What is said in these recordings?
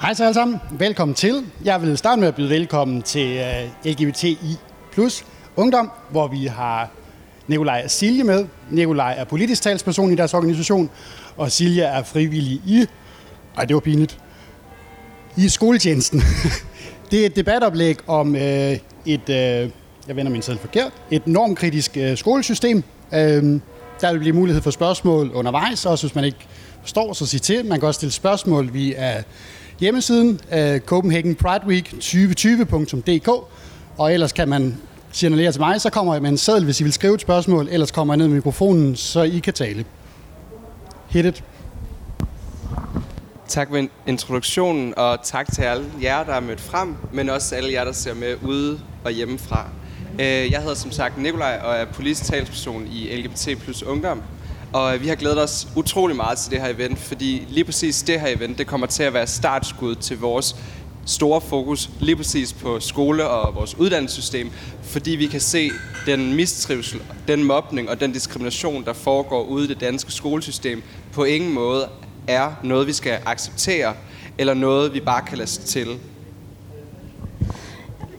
Hej så alle sammen. Velkommen til. Jeg vil starte med at byde velkommen til øh, LGBTI plus Ungdom, hvor vi har Nikolaj og Silje med. Nikolaj er politisk talsperson i deres organisation, og Silje er frivillig i... Ej, det var pinligt. I skoletjenesten. det er et debatoplæg om øh, et... Øh, jeg vender min selv forkert. Et normkritisk skolesystem. Uh, der vil blive mulighed for spørgsmål undervejs, også hvis man ikke forstår, så sig til. Man kan også stille spørgsmål via hjemmesiden uh, Copenhagen Pride Week 2020.dk, og ellers kan man signalere til mig, så kommer jeg med en seddel, hvis I vil skrive et spørgsmål, ellers kommer jeg ned med mikrofonen, så I kan tale. Hit it. Tak for introduktionen, og tak til alle jer, der er mødt frem, men også alle jer, der ser med ude og hjemmefra. Øh, jeg hedder som sagt Nikolaj og er politisk talsperson i LGBT plus Ungdom. Og øh, vi har glædet os utrolig meget til det her event, fordi lige præcis det her event, det kommer til at være startskud til vores store fokus lige præcis på skole og vores uddannelsessystem, fordi vi kan se den mistrivsel, den mobning og den diskrimination, der foregår ude i det danske skolesystem, på ingen måde er noget, vi skal acceptere, eller noget, vi bare kan lade til.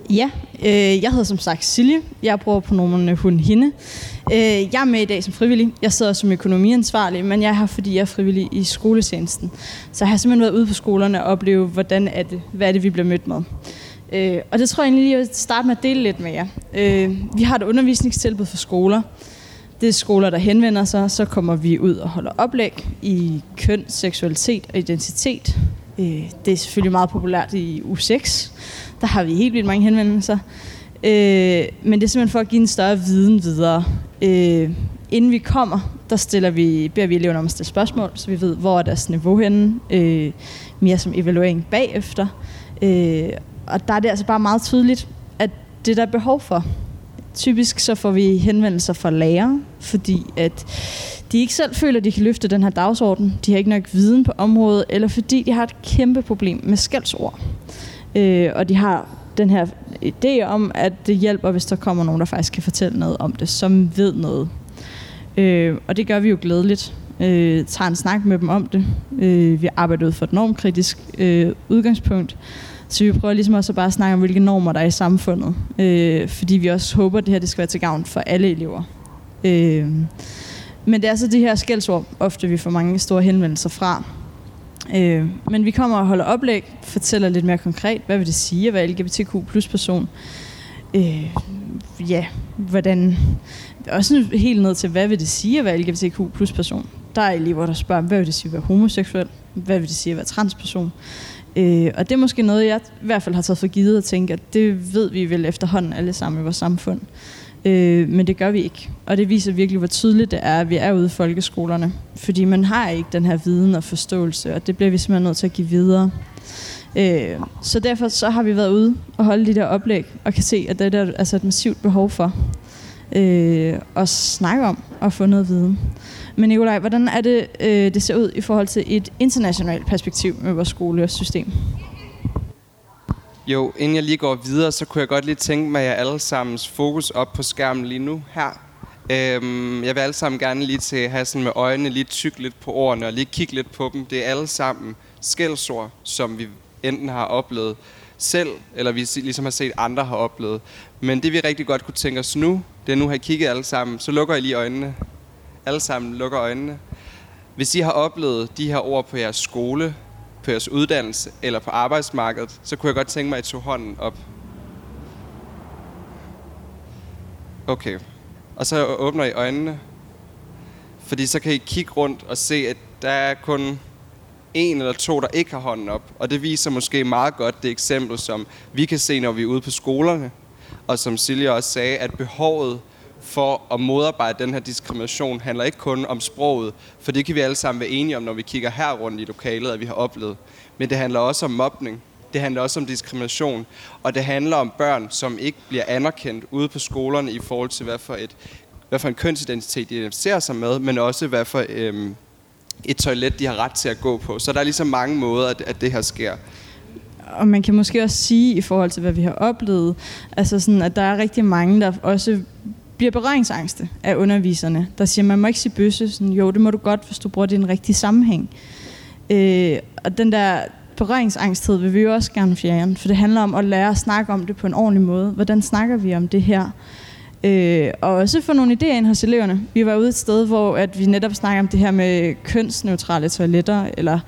Ja, øh, jeg hedder som sagt Silje. Jeg bruger pronomerne øh, hun, hende. Øh, jeg er med i dag som frivillig. Jeg sidder som økonomiansvarlig, men jeg er her, fordi jeg er frivillig i skoletjenesten. Så jeg har simpelthen været ude på skolerne og opleve, hvordan er det, hvad er det, vi bliver mødt med. Øh, og det tror jeg egentlig, lige, vil starte med at dele lidt med jer. Øh, vi har et undervisningstilbud for skoler. Det er skoler, der henvender sig. Så kommer vi ud og holder oplæg i køn, seksualitet og identitet. Øh, det er selvfølgelig meget populært i U6. Der har vi helt vildt mange henvendelser. Øh, men det er simpelthen for at give en større viden videre. Øh, inden vi kommer, der stiller vi, beder vi eleverne om at stille spørgsmål, så vi ved, hvor er deres niveau henne. Øh, mere som evaluering bagefter. Øh, og der er det altså bare meget tydeligt, at det der er behov for. Typisk så får vi henvendelser fra lærere, fordi at de ikke selv føler, at de kan løfte den her dagsorden. De har ikke nok viden på området, eller fordi de har et kæmpe problem med skældsord. Øh, og de har den her idé om, at det hjælper, hvis der kommer nogen, der faktisk kan fortælle noget om det, som ved noget. Øh, og det gør vi jo glædeligt. Øh, tager en snak med dem om det. Øh, vi arbejder ud fra et normkritisk øh, udgangspunkt. Så vi prøver ligesom også at bare snakke om, hvilke normer der er i samfundet. Øh, fordi vi også håber, at det her det skal være til gavn for alle elever. Øh, men det er så de her skældsord, ofte vi får mange store henvendelser fra. Øh, men vi kommer og holder oplæg, fortæller lidt mere konkret, hvad vil det sige at være LGBTQ plus person. Øh, ja, hvordan... Også helt ned til, hvad vil det sige at være LGBTQ plus person. Der er elever, der spørger, hvad vil det sige at være homoseksuel? Hvad vil det sige at være transperson? Øh, og det er måske noget, jeg i hvert fald har taget for givet at tænke, at det ved vi vel efterhånden alle sammen i vores samfund. Øh, men det gør vi ikke. Og det viser virkelig, hvor tydeligt det er, at vi er ude i folkeskolerne. Fordi man har ikke den her viden og forståelse, og det bliver vi simpelthen nødt til at give videre. Øh, så derfor så har vi været ude og holde de der oplæg, og kan se, at det er der altså et massivt behov for øh, at snakke om og få noget viden. Men Nikolaj, hvordan er det, øh, det ser ud i forhold til et internationalt perspektiv med vores skolesystem? Jo, inden jeg lige går videre, så kunne jeg godt lige tænke mig, at jeg alle sammens fokus op på skærmen lige nu her. Øhm, jeg vil alle sammen gerne lige til have sådan med øjnene lige tyk lidt på ordene og lige kigge lidt på dem. Det er alle sammen skældsord, som vi enten har oplevet selv, eller vi ligesom har set andre har oplevet. Men det vi rigtig godt kunne tænke os nu, det er nu har I kigget alle sammen, så lukker I lige øjnene. Alle sammen lukker øjnene. Hvis I har oplevet de her ord på jeres skole, på jeres uddannelse eller på arbejdsmarkedet, så kunne jeg godt tænke mig, at I tog hånden op. Okay. Og så åbner I øjnene. Fordi så kan I kigge rundt og se, at der er kun en eller to, der ikke har hånden op. Og det viser måske meget godt det eksempel, som vi kan se, når vi er ude på skolerne. Og som Silja også sagde, at behovet for at modarbejde den her diskrimination handler ikke kun om sproget, for det kan vi alle sammen være enige om, når vi kigger her rundt i lokalet, at vi har oplevet. Men det handler også om mobning. Det handler også om diskrimination. Og det handler om børn, som ikke bliver anerkendt ude på skolerne i forhold til, hvad for, et, hvad for en kønsidentitet de identificerer sig med, men også hvad for øhm, et toilet, de har ret til at gå på. Så der er ligesom mange måder, at, at det her sker og man kan måske også sige i forhold til, hvad vi har oplevet, altså sådan, at der er rigtig mange, der også bliver berøringsangste af underviserne, der siger, man må ikke sige bøsse. Sådan, jo, det må du godt, hvis du bruger det i en rigtig sammenhæng. Øh, og den der berøringsangsthed vil vi jo også gerne fjerne, for det handler om at lære at snakke om det på en ordentlig måde. Hvordan snakker vi om det her? Øh, og også få nogle idéer ind hos eleverne. Vi var ude et sted, hvor at vi netop snakker om det her med kønsneutrale toiletter, eller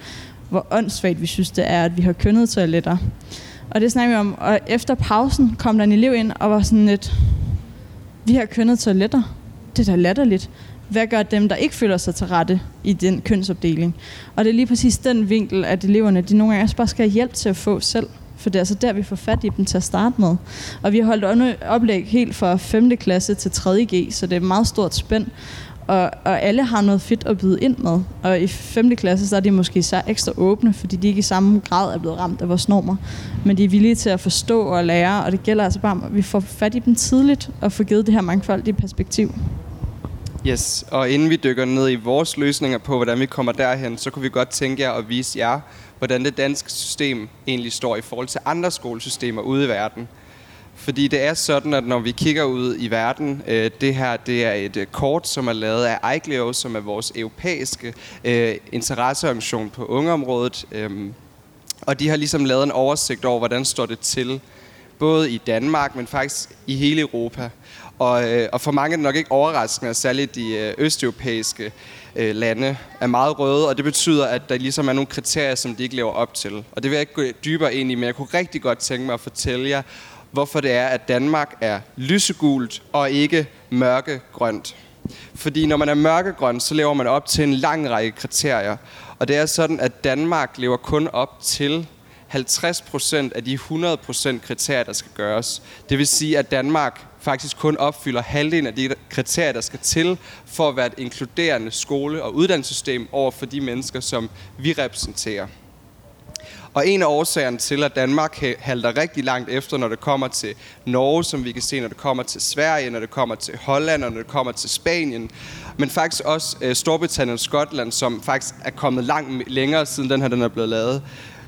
hvor åndssvagt vi synes det er, at vi har kønnet toiletter. Og det snakker vi om, og efter pausen kom der en elev ind og var sådan lidt, vi har kønnet toiletter. Det er da latterligt. Hvad gør dem, der ikke føler sig til rette i den kønsopdeling? Og det er lige præcis den vinkel, at eleverne de nogle gange også bare skal have hjælp til at få selv. For det er altså der, vi får fat i dem til at starte med. Og vi har holdt oplæg helt fra 5. klasse til 3. G, så det er et meget stort spænd. Og, og alle har noget fedt at byde ind med. Og i 5. klasse, så er de måske så ekstra åbne, fordi de ikke i samme grad er blevet ramt af vores normer. Men de er villige til at forstå og lære, og det gælder altså bare, at vi får fat i dem tidligt og får givet det her mangfoldige perspektiv. Yes, og inden vi dykker ned i vores løsninger på, hvordan vi kommer derhen, så kunne vi godt tænke jer at vise jer, hvordan det danske system egentlig står i forhold til andre skolesystemer ude i verden. Fordi det er sådan, at når vi kigger ud i verden, øh, det her det er et øh, kort, som er lavet af IGLEO, som er vores europæiske øh, interesseorganisation på ungeområdet. Øh, og de har ligesom lavet en oversigt over, hvordan står det til, både i Danmark, men faktisk i hele Europa. Og, øh, og for mange er det nok ikke overraskende, at særligt de øh, østeuropæiske øh, lande er meget røde, og det betyder, at der ligesom er nogle kriterier, som de ikke lever op til. Og det vil jeg ikke gå dybere ind i, men jeg kunne rigtig godt tænke mig at fortælle jer, hvorfor det er, at Danmark er lysegult og ikke mørkegrønt. Fordi når man er mørkegrøn, så lever man op til en lang række kriterier. Og det er sådan, at Danmark lever kun op til 50% af de 100% kriterier, der skal gøres. Det vil sige, at Danmark faktisk kun opfylder halvdelen af de kriterier, der skal til for at være et inkluderende skole- og uddannelsessystem over for de mennesker, som vi repræsenterer. Og en af årsagerne til, at Danmark halter rigtig langt efter, når det kommer til Norge, som vi kan se, når det kommer til Sverige, når det kommer til Holland, og når det kommer til Spanien, men faktisk også øh, Storbritannien og Skotland, som faktisk er kommet langt længere siden den her den er blevet lavet.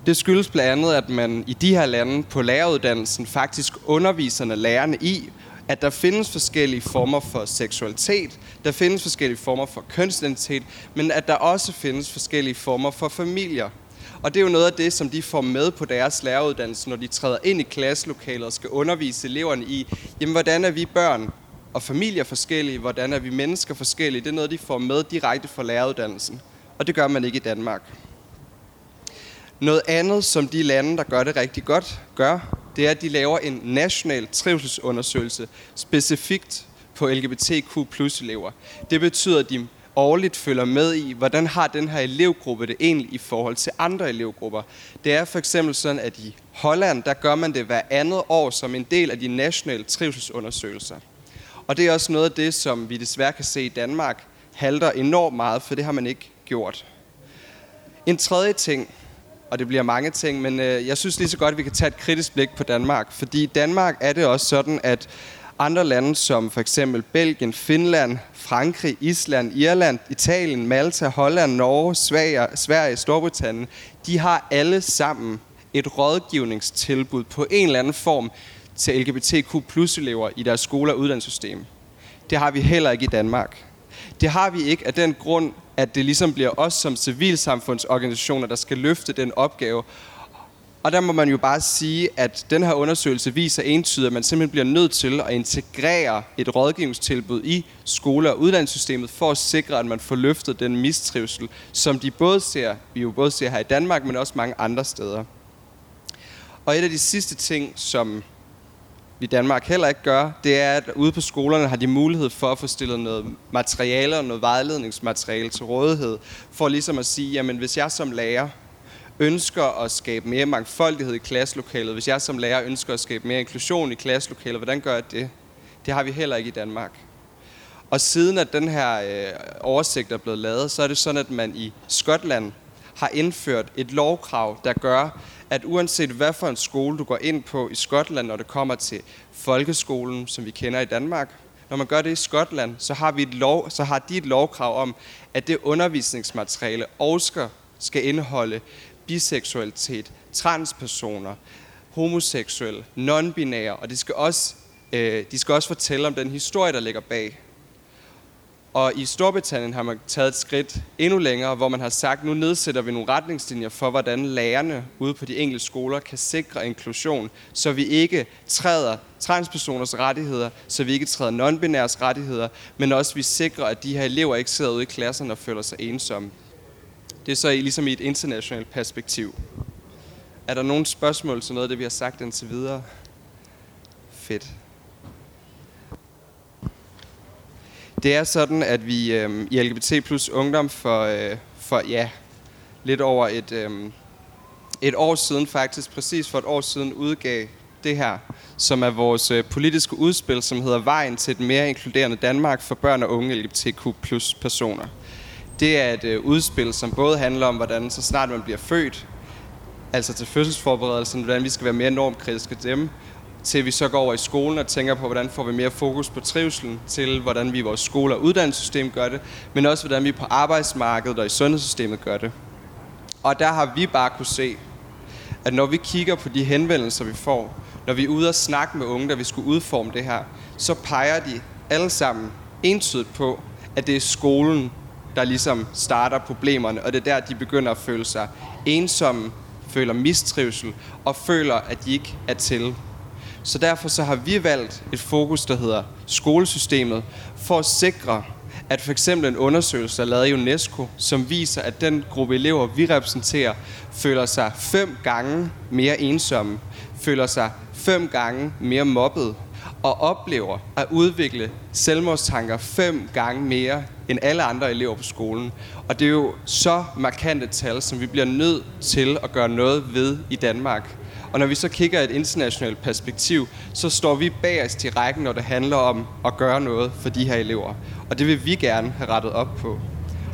Det skyldes blandt andet, at man i de her lande på læreruddannelsen faktisk underviserne lærerne i, at der findes forskellige former for seksualitet, der findes forskellige former for kønsidentitet, men at der også findes forskellige former for familier. Og det er jo noget af det, som de får med på deres læreruddannelse, når de træder ind i klasselokalet og skal undervise eleverne i, jamen hvordan er vi børn og familier forskellige, hvordan er vi mennesker forskellige. Det er noget, de får med direkte fra læreruddannelsen. Og det gør man ikke i Danmark. Noget andet, som de lande, der gør det rigtig godt, gør, det er, at de laver en national trivselsundersøgelse specifikt på LGBTQ plus elever. Det betyder, at de årligt følger med i, hvordan har den her elevgruppe det egentlig i forhold til andre elevgrupper. Det er for eksempel sådan, at i Holland, der gør man det hver andet år som en del af de nationale trivselsundersøgelser. Og det er også noget af det, som vi desværre kan se i Danmark, halter enormt meget, for det har man ikke gjort. En tredje ting, og det bliver mange ting, men øh, jeg synes lige så godt, at vi kan tage et kritisk blik på Danmark. Fordi i Danmark er det også sådan, at andre lande som for eksempel Belgien, Finland, Frankrig, Island, Irland, Italien, Malta, Holland, Norge, Sverige, Sverige Storbritannien, de har alle sammen et rådgivningstilbud på en eller anden form til LGBTQ plus elever i deres skole- og uddannelsessystem. Det har vi heller ikke i Danmark. Det har vi ikke af den grund, at det ligesom bliver os som civilsamfundsorganisationer, der skal løfte den opgave. Og der må man jo bare sige, at den her undersøgelse viser entydigt, at man simpelthen bliver nødt til at integrere et rådgivningstilbud i skole- og uddannelsessystemet for at sikre, at man får løftet den mistrivsel, som de både ser, vi jo både ser her i Danmark, men også mange andre steder. Og et af de sidste ting, som vi i Danmark heller ikke gør, det er, at ude på skolerne har de mulighed for at få stillet noget materiale og noget vejledningsmateriale til rådighed, for ligesom at sige, jamen hvis jeg som lærer ønsker at skabe mere mangfoldighed i klasselokalet, hvis jeg som lærer ønsker at skabe mere inklusion i klasselokalet, hvordan gør jeg det? Det har vi heller ikke i Danmark. Og siden at den her øh, oversigt er blevet lavet, så er det sådan, at man i Skotland har indført et lovkrav, der gør, at uanset hvad for en skole du går ind på i Skotland, når det kommer til folkeskolen, som vi kender i Danmark, når man gør det i Skotland, så har, vi et lov, så har de et lovkrav om, at det undervisningsmateriale også skal indeholde biseksualitet, transpersoner, homoseksuelle, non-binære, og de skal, også, øh, de skal også fortælle om den historie, der ligger bag. Og i Storbritannien har man taget et skridt endnu længere, hvor man har sagt, nu nedsætter vi nogle retningslinjer for, hvordan lærerne ude på de enkelte skoler kan sikre inklusion, så vi ikke træder transpersoners rettigheder, så vi ikke træder non rettigheder, men også vi sikrer, at de her elever ikke sidder ude i klasserne og føler sig ensomme. Det er så ligesom i et internationalt perspektiv. Er der nogle spørgsmål til noget af det, vi har sagt indtil videre? Fedt. Det er sådan, at vi øh, i LGBT plus ungdom for, øh, for ja, lidt over et, øh, et år siden, faktisk præcis for et år siden, udgav det her, som er vores øh, politiske udspil, som hedder Vejen til et mere inkluderende Danmark for børn og unge LGBTQ plus personer. Det er et øh, udspil, som både handler om, hvordan så snart man bliver født, altså til fødselsforberedelsen, hvordan vi skal være mere normkritiske til dem, til vi så går over i skolen og tænker på, hvordan får vi mere fokus på trivselen, til hvordan vi i vores skole- og uddannelsessystem gør det, men også hvordan vi på arbejdsmarkedet og i sundhedssystemet gør det. Og der har vi bare kunne se, at når vi kigger på de henvendelser, vi får, når vi er ude og snakke med unge, der vi skulle udforme det her, så peger de alle sammen entydigt på, at det er skolen, der ligesom starter problemerne, og det er der, de begynder at føle sig ensomme, føler mistrivsel og føler, at de ikke er til. Så derfor så har vi valgt et fokus, der hedder skolesystemet, for at sikre, at for eksempel en undersøgelse, der er lavet i UNESCO, som viser, at den gruppe elever, vi repræsenterer, føler sig fem gange mere ensomme, føler sig fem gange mere mobbet, og oplever at udvikle selvmordstanker fem gange mere end alle andre elever på skolen. Og det er jo så markante tal, som vi bliver nødt til at gøre noget ved i Danmark. Og når vi så kigger et internationalt perspektiv, så står vi bagerst i rækken, når det handler om at gøre noget for de her elever. Og det vil vi gerne have rettet op på.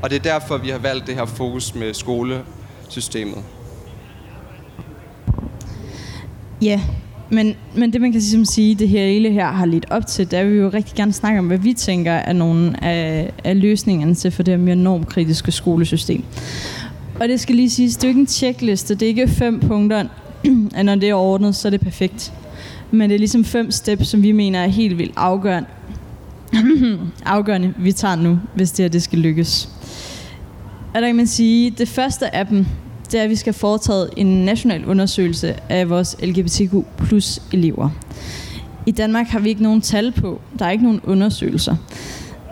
Og det er derfor, vi har valgt det her fokus med skolesystemet. Ja, men, men det man kan ligesom sige, det her hele her har lidt op til, der vil vi jo rigtig gerne snakke om, hvad vi tænker er nogle af, af løsningerne til for det her mere normkritiske skolesystem. Og det skal lige siges, det er jo ikke en checkliste, det er ikke fem punkter, at når det er ordnet, så er det perfekt. Men det er ligesom fem steps, som vi mener er helt vildt afgørende, afgørende vi tager nu, hvis det her det skal lykkes. Og der kan man sige, det første af dem, det er, at vi skal foretage en national undersøgelse af vores LGBTQ plus elever. I Danmark har vi ikke nogen tal på. Der er ikke nogen undersøgelser.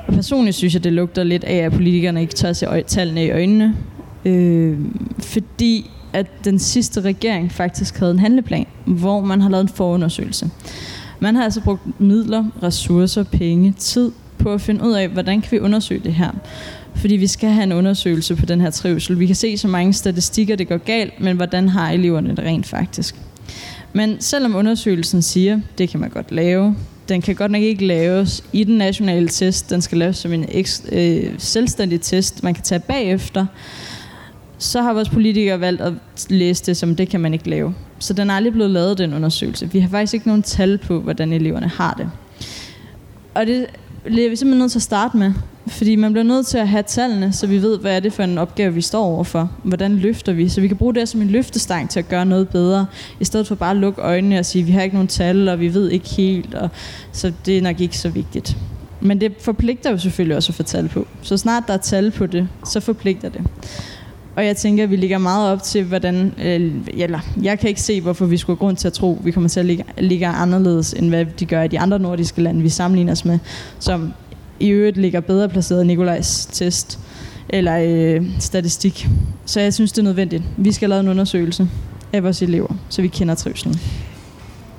Og personligt synes jeg, det lugter lidt af, at politikerne ikke tør se tallene i øjnene. Øh, fordi at den sidste regering faktisk havde en handleplan, hvor man har lavet en forundersøgelse. Man har altså brugt midler, ressourcer, penge, tid på at finde ud af, hvordan kan vi undersøge det her. Fordi vi skal have en undersøgelse på den her trivsel. Vi kan se så mange statistikker, det går galt, men hvordan har eleverne det rent faktisk? Men selvom undersøgelsen siger, det kan man godt lave, den kan godt nok ikke laves i den nationale test. Den skal laves som en øh, selvstændig test, man kan tage bagefter så har vores politikere valgt at læse det som, det kan man ikke lave. Så den er aldrig blevet lavet, den undersøgelse. Vi har faktisk ikke nogen tal på, hvordan eleverne har det. Og det bliver vi simpelthen nødt til at starte med. Fordi man bliver nødt til at have tallene, så vi ved, hvad er det for en opgave, vi står overfor. Hvordan løfter vi? Så vi kan bruge det som en løftestang til at gøre noget bedre, i stedet for bare at lukke øjnene og sige, vi har ikke nogen tal, og vi ved ikke helt, og så det er nok ikke så vigtigt. Men det forpligter jo selvfølgelig også at få tal på. Så snart der er tal på det, så forpligter det. Og jeg tænker, at vi ligger meget op til, hvordan... Øh, eller, jeg kan ikke se, hvorfor vi skulle have grund til at tro, at vi kommer til at ligge, ligge anderledes, end hvad de gør i de andre nordiske lande, vi sammenligner os med, som i øvrigt ligger bedre placeret end Nikolajs test eller øh, statistik. Så jeg synes, det er nødvendigt. Vi skal lave en undersøgelse af vores elever, så vi kender trivselen.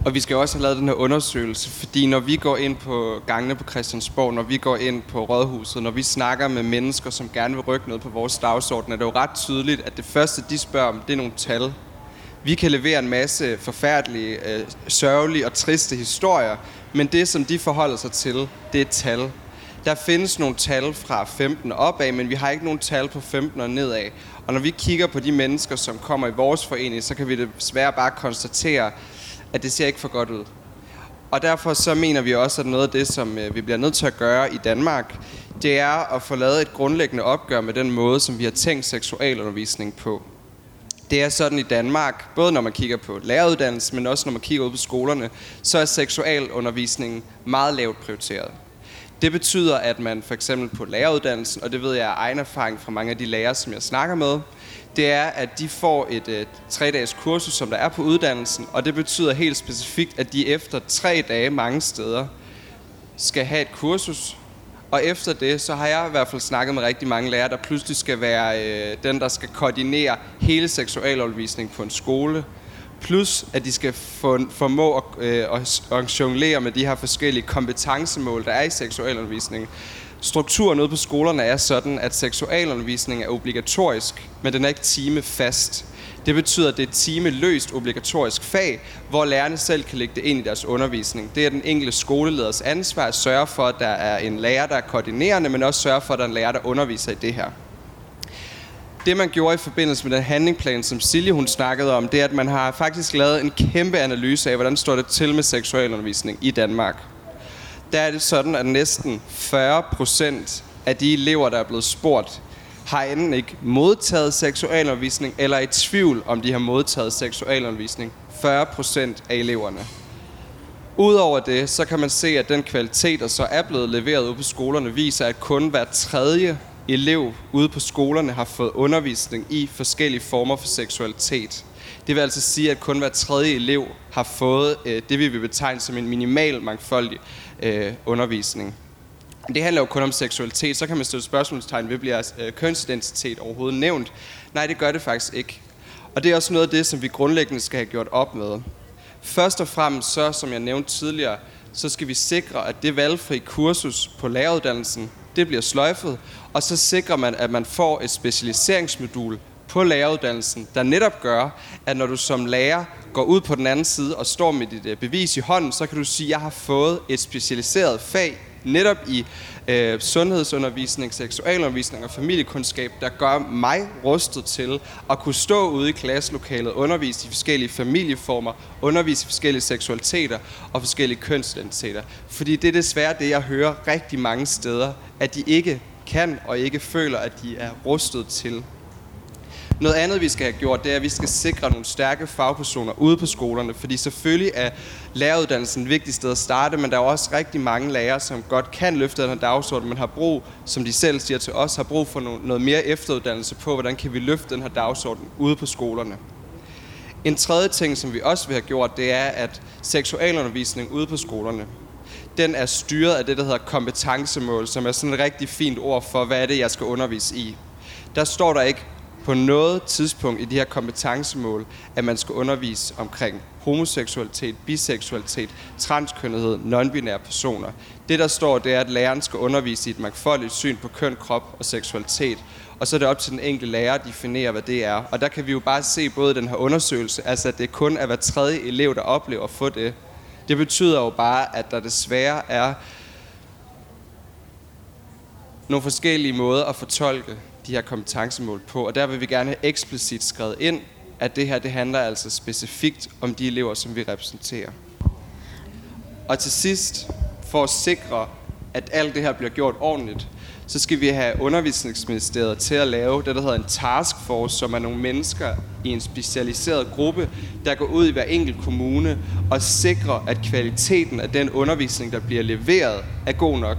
Og vi skal også have lavet den her undersøgelse, fordi når vi går ind på gangene på Christiansborg, når vi går ind på Rådhuset, når vi snakker med mennesker, som gerne vil rykke noget på vores dagsorden, er det jo ret tydeligt, at det første, de spørger om, det er nogle tal. Vi kan levere en masse forfærdelige, øh, sørgelige og triste historier, men det, som de forholder sig til, det er tal. Der findes nogle tal fra 15 opad, men vi har ikke nogen tal på 15 og nedad. Og når vi kigger på de mennesker, som kommer i vores forening, så kan vi desværre bare konstatere, at det ser ikke for godt ud. Og derfor så mener vi også, at noget af det, som øh, vi bliver nødt til at gøre i Danmark, det er at få lavet et grundlæggende opgør med den måde, som vi har tænkt seksualundervisning på. Det er sådan i Danmark, både når man kigger på læreruddannelsen, men også når man kigger ud på skolerne, så er seksualundervisningen meget lavt prioriteret. Det betyder, at man for eksempel på læreruddannelsen, og det ved jeg af egen erfaring fra mange af de lærere, som jeg snakker med, det er, at de får et, et tre-dages kursus, som der er på uddannelsen, og det betyder helt specifikt, at de efter tre dage mange steder skal have et kursus, og efter det, så har jeg i hvert fald snakket med rigtig mange lærere, der pludselig skal være øh, den, der skal koordinere hele seksualundervisning på en skole. Plus, at de skal få, formå at, øh, at jonglere med de her forskellige kompetencemål, der er i seksualundervisning. Strukturen ude på skolerne er sådan, at seksualundervisning er obligatorisk, men den er ikke timefast. Det betyder, at det er et timeløst obligatorisk fag, hvor lærerne selv kan lægge det ind i deres undervisning. Det er den enkelte skoleleders ansvar at sørge for, at der er en lærer, der er koordinerende, men også sørge for, at der er en lærer, der underviser i det her. Det man gjorde i forbindelse med den handlingsplan, som Silje hun snakkede om, det er, at man har faktisk lavet en kæmpe analyse af, hvordan står det til med seksualundervisning i Danmark. Der er det sådan, at næsten 40 procent af de elever, der er blevet spurgt, har enten ikke modtaget seksualundervisning, eller er i tvivl om de har modtaget seksualundervisning. 40 procent af eleverne. Udover det, så kan man se, at den kvalitet, der så er blevet leveret ude på skolerne, viser, at kun hver tredje elev ude på skolerne har fået undervisning i forskellige former for seksualitet. Det vil altså sige, at kun hver tredje elev har fået øh, det, vi vil betegne som en minimal mangfoldig øh, undervisning. Det handler jo kun om seksualitet. Så kan man stille spørgsmålstegn ved, bliver øh, kønsidentitet overhovedet nævnt? Nej, det gør det faktisk ikke. Og det er også noget af det, som vi grundlæggende skal have gjort op med. Først og fremmest så, som jeg nævnte tidligere, så skal vi sikre, at det valgfri kursus på læreruddannelsen, det bliver sløjfet, og så sikrer man, at man får et specialiseringsmodul på læreruddannelsen, der netop gør, at når du som lærer går ud på den anden side og står med dit øh, bevis i hånden, så kan du sige, at jeg har fået et specialiseret fag netop i øh, sundhedsundervisning, seksualundervisning og familiekundskab, der gør mig rustet til at kunne stå ude i klasselokalet, undervise i forskellige familieformer, undervise i forskellige seksualiteter og forskellige kønsidentiteter. Fordi det er desværre det, jeg hører rigtig mange steder, at de ikke kan og ikke føler, at de er rustet til. Noget andet, vi skal have gjort, det er, at vi skal sikre nogle stærke fagpersoner ude på skolerne, fordi selvfølgelig er læreruddannelsen et vigtigt sted at starte, men der er også rigtig mange lærere, som godt kan løfte den her dagsorden, men har brug, som de selv siger til os, har brug for noget mere efteruddannelse på, hvordan kan vi løfte den her dagsorden ude på skolerne. En tredje ting, som vi også vil have gjort, det er, at seksualundervisning ude på skolerne, den er styret af det, der hedder kompetencemål, som er sådan et rigtig fint ord for, hvad er det, jeg skal undervise i. Der står der ikke, på noget tidspunkt i de her kompetencemål, at man skal undervise omkring homoseksualitet, biseksualitet, transkønnethed, nonbinære personer. Det, der står, det er, at læreren skal undervise i et mangfoldigt syn på køn, krop og seksualitet. Og så er det op til den enkelte lærer at definere, hvad det er. Og der kan vi jo bare se både den her undersøgelse, altså at det kun er hver tredje elev, der oplever at få det. Det betyder jo bare, at der desværre er nogle forskellige måder at fortolke de her kompetencemål på. Og der vil vi gerne have eksplicit skrevet ind, at det her det handler altså specifikt om de elever, som vi repræsenterer. Og til sidst, for at sikre, at alt det her bliver gjort ordentligt, så skal vi have undervisningsministeriet til at lave det, der hedder en taskforce, som er nogle mennesker i en specialiseret gruppe, der går ud i hver enkelt kommune og sikrer, at kvaliteten af den undervisning, der bliver leveret, er god nok.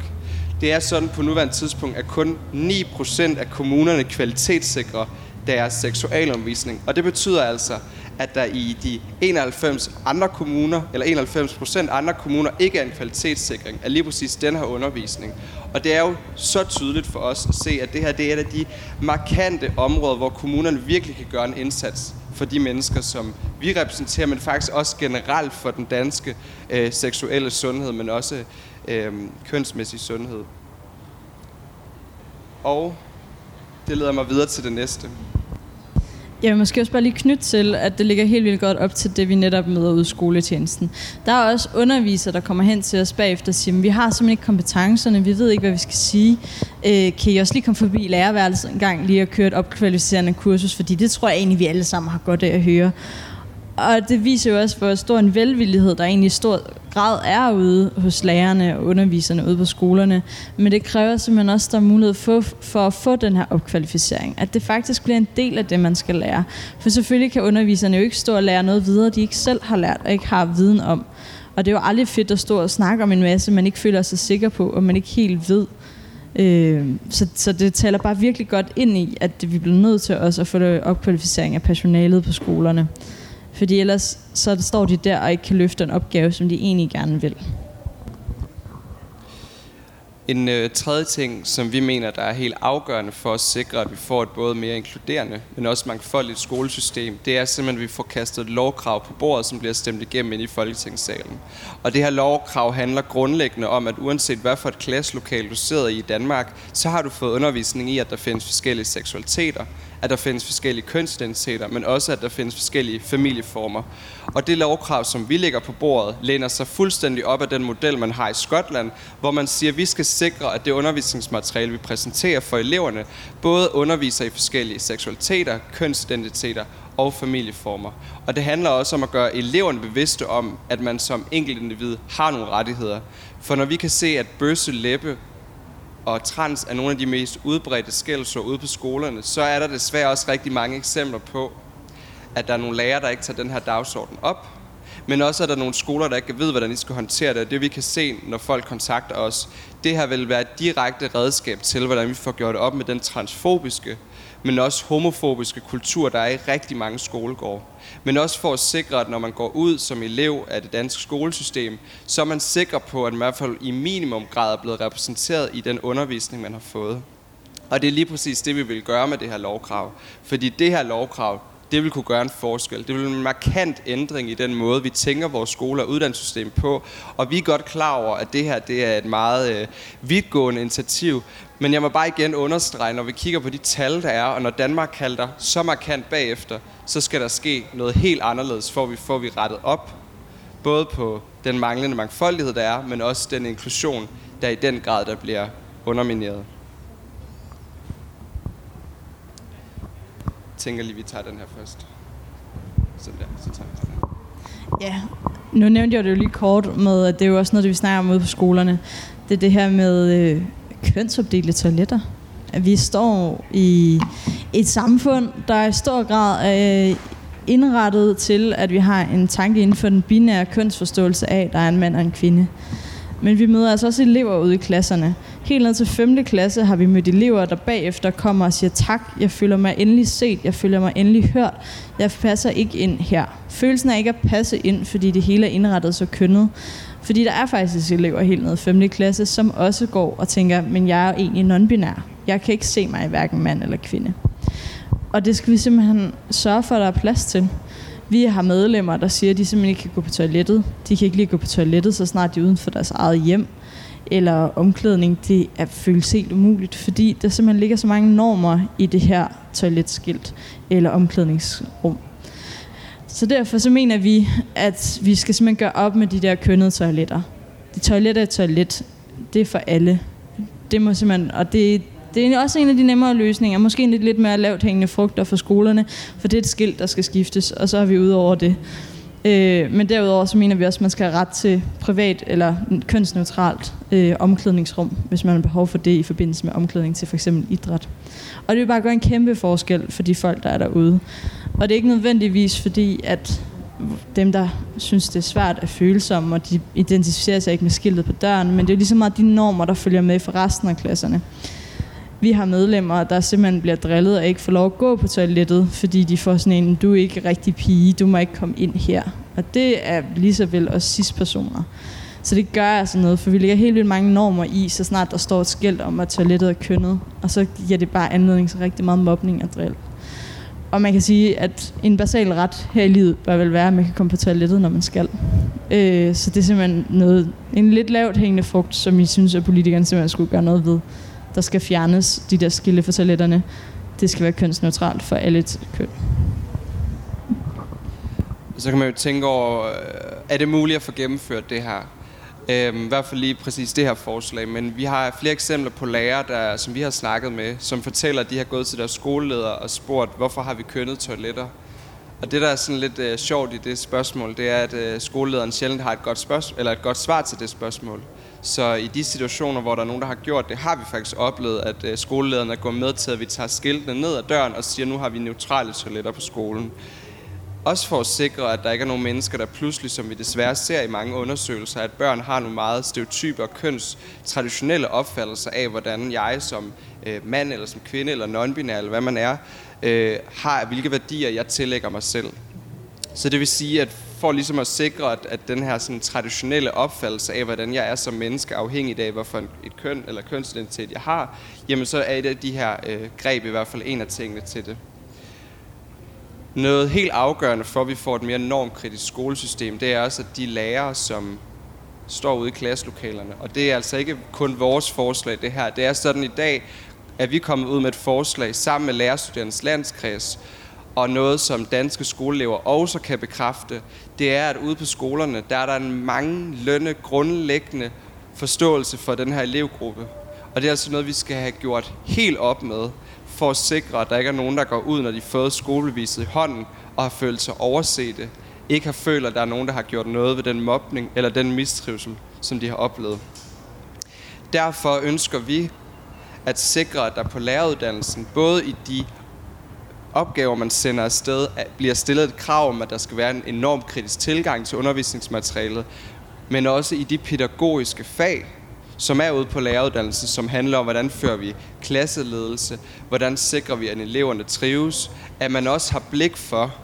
Det er sådan på nuværende tidspunkt, at kun 9% af kommunerne kvalitetssikrer deres seksualundervisning. Og det betyder altså, at der i de 91 andre kommuner, eller 91 procent andre kommuner, ikke er en kvalitetssikring af lige præcis den her undervisning. Og det er jo så tydeligt for os at se, at det her det er et af de markante områder, hvor kommunerne virkelig kan gøre en indsats for de mennesker, som vi repræsenterer, men faktisk også generelt for den danske øh, seksuelle sundhed, men også øh, kønsmæssig sundhed. Og det leder mig videre til det næste. Jeg vil måske også bare lige knytte til, at det ligger helt vildt godt op til det, vi netop møder ud i skoletjenesten. Der er også undervisere, der kommer hen til os bagefter og siger, vi har simpelthen ikke kompetencerne, vi ved ikke, hvad vi skal sige. Øh, kan I også lige komme forbi lærerværelset en gang lige og køre et opkvalificerende kursus, fordi det tror jeg egentlig, vi alle sammen har godt af at høre. Og det viser jo også, hvor stor en velvillighed, der egentlig i stor grad er ude hos lærerne og underviserne ude på skolerne. Men det kræver simpelthen også, at der er mulighed for, for at få den her opkvalificering. At det faktisk bliver en del af det, man skal lære. For selvfølgelig kan underviserne jo ikke stå og lære noget videre, de ikke selv har lært og ikke har viden om. Og det er jo aldrig fedt at stå og snakke om en masse, man ikke føler sig sikker på, og man ikke helt ved. Øh, så, så det taler bare virkelig godt ind i, at vi bliver nødt til også at få opkvalificering af personalet på skolerne. Fordi ellers så står de der og ikke kan løfte en opgave, som de egentlig gerne vil. En øh, tredje ting, som vi mener, der er helt afgørende for at sikre, at vi får et både mere inkluderende, men også mangfoldigt skolesystem, det er simpelthen, at vi får kastet et lovkrav på bordet, som bliver stemt igennem ind i Folketingssalen. Og det her lovkrav handler grundlæggende om, at uanset hvad for et klasselokal du sidder i i Danmark, så har du fået undervisning i, at der findes forskellige seksualiteter, at der findes forskellige kønsidentiteter, men også at der findes forskellige familieformer. Og det lovkrav, som vi lægger på bordet, læner sig fuldstændig op af den model, man har i Skotland, hvor man siger, at vi skal sikre, at det undervisningsmateriale, vi præsenterer for eleverne, både underviser i forskellige seksualiteter, kønsidentiteter og familieformer. Og det handler også om at gøre eleverne bevidste om, at man som enkelt individ har nogle rettigheder. For når vi kan se, at bøsse, læbe og trans er nogle af de mest udbredte skældsord ude på skolerne, så er der desværre også rigtig mange eksempler på, at der er nogle lærere, der ikke tager den her dagsorden op, men også at der er nogle skoler, der ikke ved, hvordan de skal håndtere det. Det vi kan se, når folk kontakter os, det her vil være et direkte redskab til, hvordan vi får gjort op med den transfobiske men også homofobiske kultur, der er i rigtig mange skolegårde. Men også for at sikre, at når man går ud som elev af det danske skolesystem, så er man sikker på, at man i hvert fald i minimum grad er blevet repræsenteret i den undervisning, man har fået. Og det er lige præcis det, vi vil gøre med det her lovkrav. Fordi det her lovkrav, det vil kunne gøre en forskel. Det vil en markant ændring i den måde, vi tænker vores skole og uddannelsessystem på. Og vi er godt klar over, at det her det er et meget øh, vidtgående initiativ. Men jeg må bare igen understrege, når vi kigger på de tal, der er, og når Danmark kalder så markant bagefter, så skal der ske noget helt anderledes, for vi får vi rettet op. Både på den manglende mangfoldighed, der er, men også den inklusion, der i den grad der bliver undermineret. Tænker lige, vi tager den her først. Sådan der, så tager vi den. Ja, nu nævnte jeg det jo lige kort med, at det er jo også noget, det vi snakker om ude på skolerne. Det er det her med øh, kønsopdelte toiletter. At vi står i et samfund, der er i stor grad er øh, indrettet til, at vi har en tanke inden for den binære kønsforståelse af, at der er en mand og en kvinde. Men vi møder altså også elever ude i klasserne. Helt ned til 5. klasse har vi mødt elever, der bagefter kommer og siger tak, jeg føler mig endelig set, jeg føler mig endelig hørt, jeg passer ikke ind her. Følelsen af ikke at passe ind, fordi det hele er indrettet så kønnet. Fordi der er faktisk elever helt ned i 5. klasse, som også går og tænker, men jeg er egentlig non-binær. Jeg kan ikke se mig i hverken mand eller kvinde. Og det skal vi simpelthen sørge for, at der er plads til. Vi har medlemmer, der siger, at de simpelthen ikke kan gå på toilettet. De kan ikke lige gå på toilettet, så snart de er uden for deres eget hjem. Eller omklædning, det er føles helt umuligt, fordi der simpelthen ligger så mange normer i det her toiletskilt eller omklædningsrum. Så derfor så mener vi, at vi skal simpelthen gøre op med de der kønnede toiletter. De toiletter er toilet. Det er for alle. Det må simpelthen, og det, det er også en af de nemmere løsninger. Måske en lidt mere lavt hængende frugter for skolerne, for det er et skilt, der skal skiftes, og så er vi ude over det. Øh, men derudover så mener vi også, at man skal have ret til privat eller kønsneutralt øh, omklædningsrum, hvis man har behov for det i forbindelse med omklædning til f.eks. idræt. Og det vil bare gøre en kæmpe forskel for de folk, der er derude. Og det er ikke nødvendigvis fordi, at dem, der synes, det er svært at føle som, og de identificerer sig ikke med skiltet på døren, men det er lige så meget de normer, der følger med for resten af klasserne. Vi har medlemmer, der simpelthen bliver drillet og ikke får lov at gå på toilettet, fordi de får sådan en, du er ikke rigtig pige, du må ikke komme ind her. Og det er lige så vel også cis-personer. Så det gør altså noget, for vi lægger helt vildt mange normer i, så snart der står et skilt om, at toilettet er kønnet. Og så giver det bare anledning til rigtig meget mobning og drill. Og man kan sige, at en basal ret her i livet bør vel være, at man kan komme på toilettet, når man skal. Øh, så det er simpelthen noget, en lidt lavt hængende frugt, som I synes, at politikerne simpelthen skulle gøre noget ved. Der skal fjernes de der skille for toiletterne. Det skal være kønsneutralt for alle køn. Så kan man jo tænke over, øh, er det muligt at få gennemført det her? Øhm, I hvert fald lige præcis det her forslag. Men vi har flere eksempler på lærere, der, som vi har snakket med, som fortæller, at de har gået til deres skoleleder og spurgt, hvorfor har vi kønnet toiletter? Og det, der er sådan lidt øh, sjovt i det spørgsmål, det er, at øh, skolelederen sjældent har et godt, spørgsmål, eller et godt svar til det spørgsmål. Så i de situationer, hvor der er nogen, der har gjort det, har vi faktisk oplevet, at øh, skolelederen går med til, at vi tager skiltene ned ad døren og siger, nu har vi neutrale toiletter på skolen. Også for at sikre, at der ikke er nogen mennesker, der pludselig, som vi desværre ser i mange undersøgelser, at børn har nogle meget stereotype og køns traditionelle opfattelser af, hvordan jeg som øh, mand eller som kvinde eller non-binær eller hvad man er, øh, har hvilke værdier jeg tillægger mig selv. Så det vil sige, at for ligesom at sikre, at, at den her sådan, traditionelle opfattelse af, hvordan jeg er som menneske, afhængig af, hvorfor et køn eller kønsidentitet jeg har, jamen så er det de her øh, greb i hvert fald en af tingene til det. Noget helt afgørende for, at vi får et mere normkritisk skolesystem, det er også, at de lærere, som står ude i klasselokalerne, og det er altså ikke kun vores forslag, det her. Det er sådan i dag, at vi er kommet ud med et forslag sammen med Lærerstuderendes Landskreds, og noget, som danske skoleelever også kan bekræfte, det er, at ude på skolerne, der er der en manglende grundlæggende forståelse for den her elevgruppe. Og det er altså noget, vi skal have gjort helt op med, for at sikre, at der ikke er nogen, der går ud, når de har fået skolebeviset i hånden, og har følt sig overset ikke har følt, at der er nogen, der har gjort noget ved den mobning eller den mistrivsel, som de har oplevet. Derfor ønsker vi at sikre, at der på læreruddannelsen, både i de opgaver, man sender afsted, bliver stillet et krav om, at der skal være en enorm kritisk tilgang til undervisningsmaterialet, men også i de pædagogiske fag, som er ude på læreruddannelsen, som handler om, hvordan fører vi klasseledelse, hvordan sikrer vi, at eleverne trives, at man også har blik for,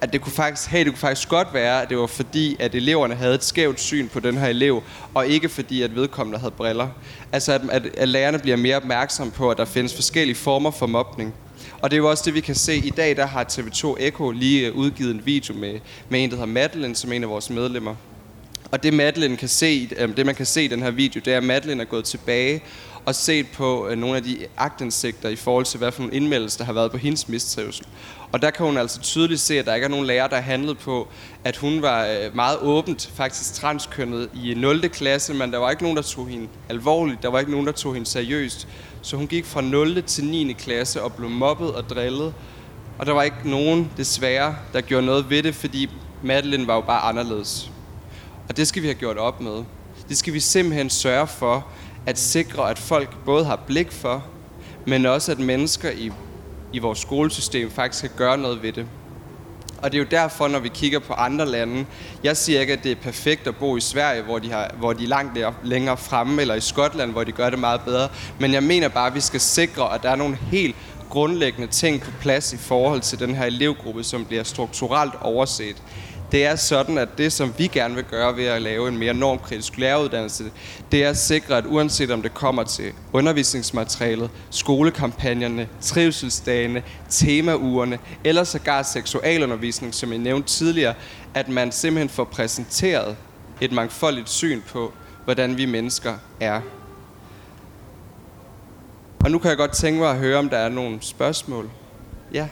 at det kunne faktisk, hey, det kunne faktisk godt være, at det var fordi, at eleverne havde et skævt syn på den her elev, og ikke fordi, at vedkommende havde briller. Altså, at, at, at lærerne bliver mere opmærksomme på, at der findes forskellige former for mobning. Og det er jo også det, vi kan se. I dag der har TV2 Echo lige øh, udgivet en video med, med en, der hedder Madeline, som er en af vores medlemmer. Og det, Madeline kan se, øh, det man kan se i den her video, det er, at Madeline er gået tilbage og set på øh, nogle af de agtindsigter i forhold til, hvad for nogle indmeldelser, der har været på hendes mistrivsel. Og der kan hun altså tydeligt se, at der ikke er nogen lærer, der handlede på, at hun var meget åbent faktisk transkønnet i 0. klasse, men der var ikke nogen, der tog hende alvorligt. Der var ikke nogen, der tog hende seriøst. Så hun gik fra 0. til 9. klasse og blev mobbet og drillet. Og der var ikke nogen, desværre, der gjorde noget ved det, fordi Madeline var jo bare anderledes. Og det skal vi have gjort op med. Det skal vi simpelthen sørge for, at sikre, at folk både har blik for, men også at mennesker i, i vores skolesystem faktisk kan gøre noget ved det. Og det er jo derfor, når vi kigger på andre lande, jeg siger ikke, at det er perfekt at bo i Sverige, hvor de, har, hvor de er langt længere fremme, eller i Skotland, hvor de gør det meget bedre. Men jeg mener bare, at vi skal sikre, at der er nogle helt grundlæggende ting på plads i forhold til den her elevgruppe, som bliver strukturelt overset. Det er sådan, at det, som vi gerne vil gøre ved at lave en mere normkritisk læreruddannelse, det er at sikre, at uanset om det kommer til undervisningsmaterialet, skolekampagnerne, trivselsdagene, temaugerne, eller sågar seksualundervisning, som jeg nævnte tidligere, at man simpelthen får præsenteret et mangfoldigt syn på, hvordan vi mennesker er. Og nu kan jeg godt tænke mig at høre, om der er nogle spørgsmål. Ja.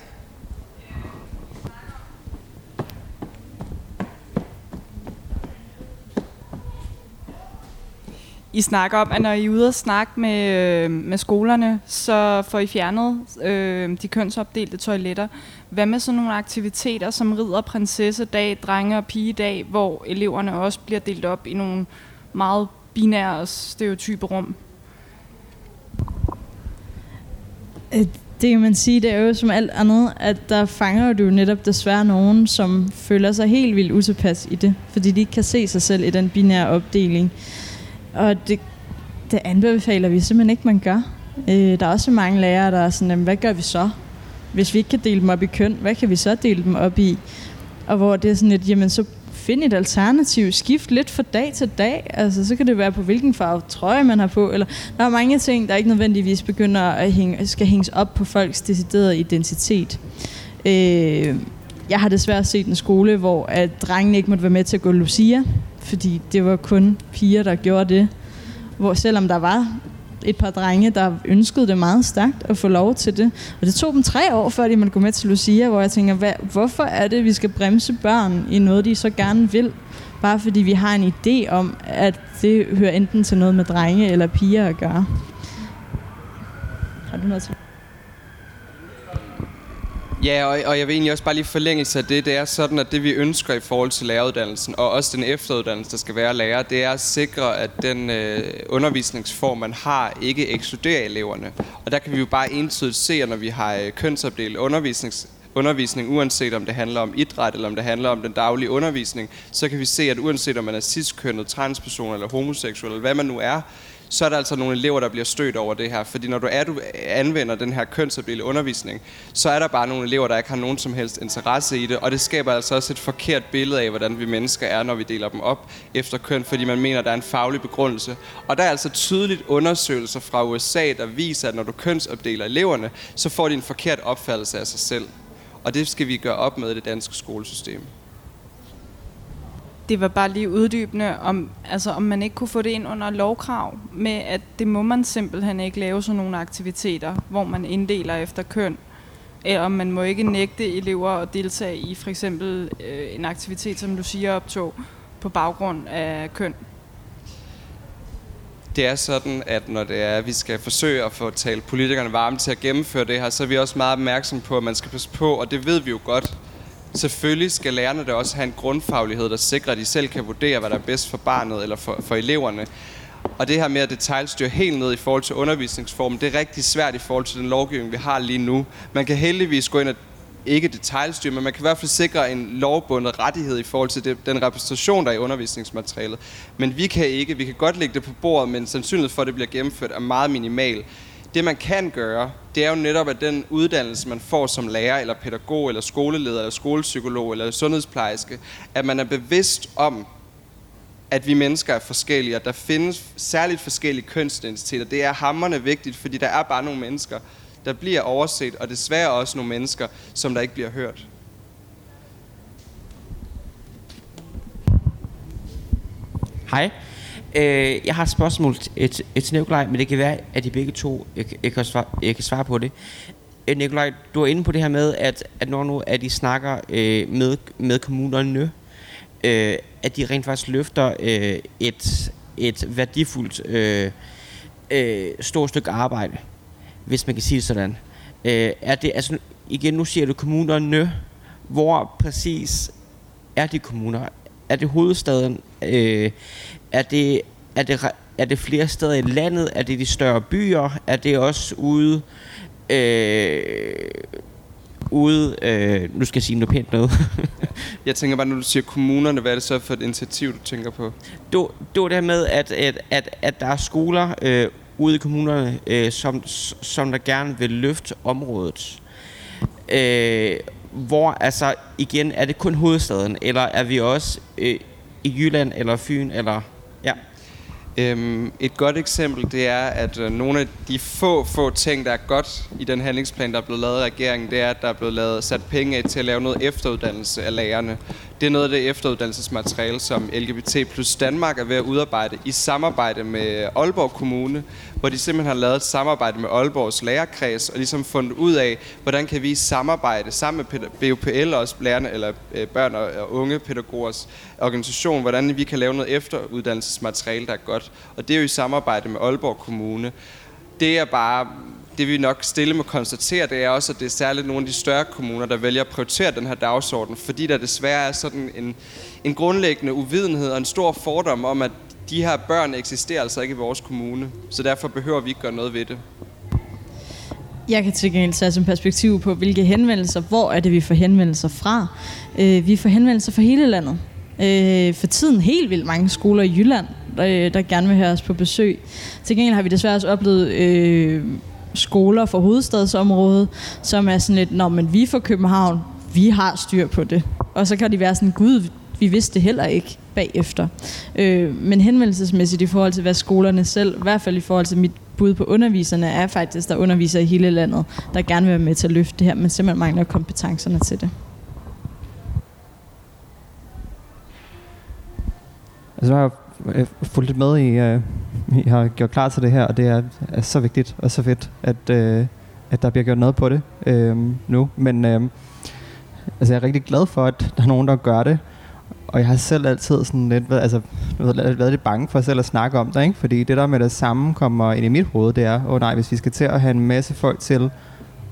I snakker om, at når I er ude og snakke med, øh, med skolerne, så får I fjernet øh, de kønsopdelte toiletter. Hvad med sådan nogle aktiviteter som ridder, prinsessedag, drenge- og pigedag, hvor eleverne også bliver delt op i nogle meget binære og stereotype rum? Øh, det kan man sige, det er jo som alt andet, at der fanger du netop desværre nogen, som føler sig helt vildt utilpas i det, fordi de ikke kan se sig selv i den binære opdeling. Og det, det anbefaler vi simpelthen ikke, man gør. Øh, der er også mange lærere, der er sådan, hvad gør vi så? Hvis vi ikke kan dele dem op i køn, hvad kan vi så dele dem op i? Og hvor det er sådan lidt, jamen så find et alternativ, skift lidt fra dag til dag. Altså, så kan det være på hvilken farve trøje man har på. Eller, der er mange ting, der ikke nødvendigvis begynder at hænge, skal hænges op på folks deciderede identitet. Øh, jeg har desværre set en skole, hvor at drengene ikke måtte være med til at gå Lucia, fordi det var kun piger, der gjorde det. Hvor selvom der var et par drenge, der ønskede det meget stærkt at få lov til det. Og det tog dem tre år, før de måtte gå med til Lucia, hvor jeg tænker, hvad, hvorfor er det, vi skal bremse børn i noget, de så gerne vil? Bare fordi vi har en idé om, at det hører enten til noget med drenge eller piger at gøre. Har du noget til? Ja, og, og jeg vil egentlig også bare lige forlængelse af det. Det er sådan, at det vi ønsker i forhold til læreruddannelsen, og også den efteruddannelse, der skal være lærer, det er at sikre, at den øh, undervisningsform, man har, ikke ekskluderer eleverne. Og der kan vi jo bare entydigt se, at når vi har øh, kønsopdelt undervisnings undervisning, uanset om det handler om idræt eller om det handler om den daglige undervisning, så kan vi se, at uanset om man er cis-kønnet, transperson eller homoseksuel, eller hvad man nu er, så er der altså nogle elever, der bliver stødt over det her. Fordi når du, er, du anvender den her kønsopdelte undervisning, så er der bare nogle elever, der ikke har nogen som helst interesse i det. Og det skaber altså også et forkert billede af, hvordan vi mennesker er, når vi deler dem op efter køn, fordi man mener, der er en faglig begrundelse. Og der er altså tydeligt undersøgelser fra USA, der viser, at når du kønsopdeler eleverne, så får de en forkert opfattelse af sig selv. Og det skal vi gøre op med i det danske skolesystem det var bare lige uddybende, om, altså, om man ikke kunne få det ind under lovkrav, med at det må man simpelthen ikke lave sådan nogle aktiviteter, hvor man inddeler efter køn. Eh, Eller om man må ikke nægte elever at deltage i for eksempel øh, en aktivitet, som du siger, optog på baggrund af køn. Det er sådan, at når det er, at vi skal forsøge at få talt politikerne varme til at gennemføre det her, så er vi også meget opmærksom på, at man skal passe på, og det ved vi jo godt, Selvfølgelig skal lærerne da også have en grundfaglighed, der sikrer, at de selv kan vurdere, hvad der er bedst for barnet eller for, for eleverne. Og det her med at detaljstyre helt ned i forhold til undervisningsformen, det er rigtig svært i forhold til den lovgivning, vi har lige nu. Man kan heldigvis gå ind og ikke detaljstyre, men man kan i hvert fald sikre en lovbundet rettighed i forhold til det, den repræsentation, der er i undervisningsmaterialet. Men vi kan ikke. Vi kan godt lægge det på bordet, men sandsynligheden for, at det bliver gennemført, er meget minimal. Det man kan gøre, det er jo netop, at den uddannelse, man får som lærer, eller pædagog, eller skoleleder, eller skolepsykolog, eller sundhedsplejerske, at man er bevidst om, at vi mennesker er forskellige, og der findes særligt forskellige kønsidentiteter. Det er hammerne vigtigt, fordi der er bare nogle mennesker, der bliver overset, og desværre også nogle mennesker, som der ikke bliver hørt. Hej. Øh, jeg har et spørgsmål til, et, til Nikolaj, men det kan være, at de begge to jeg, jeg, kan, svare, jeg kan svare på det. Øh, Nikolaj, du er inde på det her med, at, at når nu at de snakker øh, med, med kommunerne, øh, at de rent faktisk løfter øh, et, et værdifuldt øh, øh, stort stykke arbejde, hvis man kan sige det sådan. Øh, er det, altså, igen, nu siger du kommunerne, hvor præcis er de kommuner? Er det hovedstaden? Øh, er det, er det, er det flere steder i landet? Er det de større byer? Er det også ude... Øh, ude... Øh, nu skal jeg sige noget pænt noget. jeg tænker bare, når du siger kommunerne, hvad er det så for et initiativ, du tænker på? Det, det var det med, at, at, at, at der er skoler øh, ude i kommunerne, øh, som, som der gerne vil løfte området. Øh, hvor altså igen, er det kun hovedstaden, eller er vi også øh, i Jylland eller Fyn eller. Øhm, et godt eksempel, det er, at øh, nogle af de få, få ting, der er godt i den handlingsplan, der er blevet lavet af regeringen, det er, at der er blevet lavet, sat penge af til at lave noget efteruddannelse af lærerne. Det er noget af det efteruddannelsesmateriale, som LGBT plus Danmark er ved at udarbejde i samarbejde med Aalborg Kommune, hvor de simpelthen har lavet et samarbejde med Aalborgs lærerkreds, og ligesom fundet ud af, hvordan kan vi samarbejde sammen med BUPL, også lærerne, eller øh, børn og unge pædagogers organisation, hvordan vi kan lave noget efteruddannelsesmateriale, der er godt. Og det er jo i samarbejde med Aalborg Kommune. Det er bare det vi nok stille må konstatere, det er også, at det er særligt nogle af de større kommuner, der vælger at prioritere den her dagsorden, fordi der desværre er sådan en, en grundlæggende uvidenhed og en stor fordom om, at de her børn eksisterer altså ikke i vores kommune, så derfor behøver vi ikke gøre noget ved det. Jeg kan til gengæld sætte som perspektiv på, hvilke henvendelser, hvor er det, vi får henvendelser fra. Øh, vi får henvendelser fra hele landet. Øh, for tiden helt vildt mange skoler i Jylland, der, øh, der gerne vil have os på besøg. Til gengæld har vi desværre også oplevet øh, skoler for hovedstadsområdet, som er sådan lidt, når men vi fra København, vi har styr på det. Og så kan de være sådan, gud, vi vidste det heller ikke bagefter. Øh, men henvendelsesmæssigt i forhold til, hvad skolerne selv, i hvert fald i forhold til mit bud på underviserne, er faktisk, der underviser i hele landet, der gerne vil være med til at løfte det her, men simpelthen mangler kompetencerne til det. Altså, nu har Øh, fulgt lidt med i, øh, I har gjort klar til det her, og det er, er så vigtigt og så fedt, at, øh, at der bliver gjort noget på det øh, nu. Men øh, altså, jeg er rigtig glad for, at der er nogen, der gør det. Og jeg har selv altid sådan lidt, altså, været, været lidt bange for selv at snakke om det, ikke? fordi det der med det samme kommer ind i mit hoved, det er, åh oh, nej, hvis vi skal til at have en masse folk til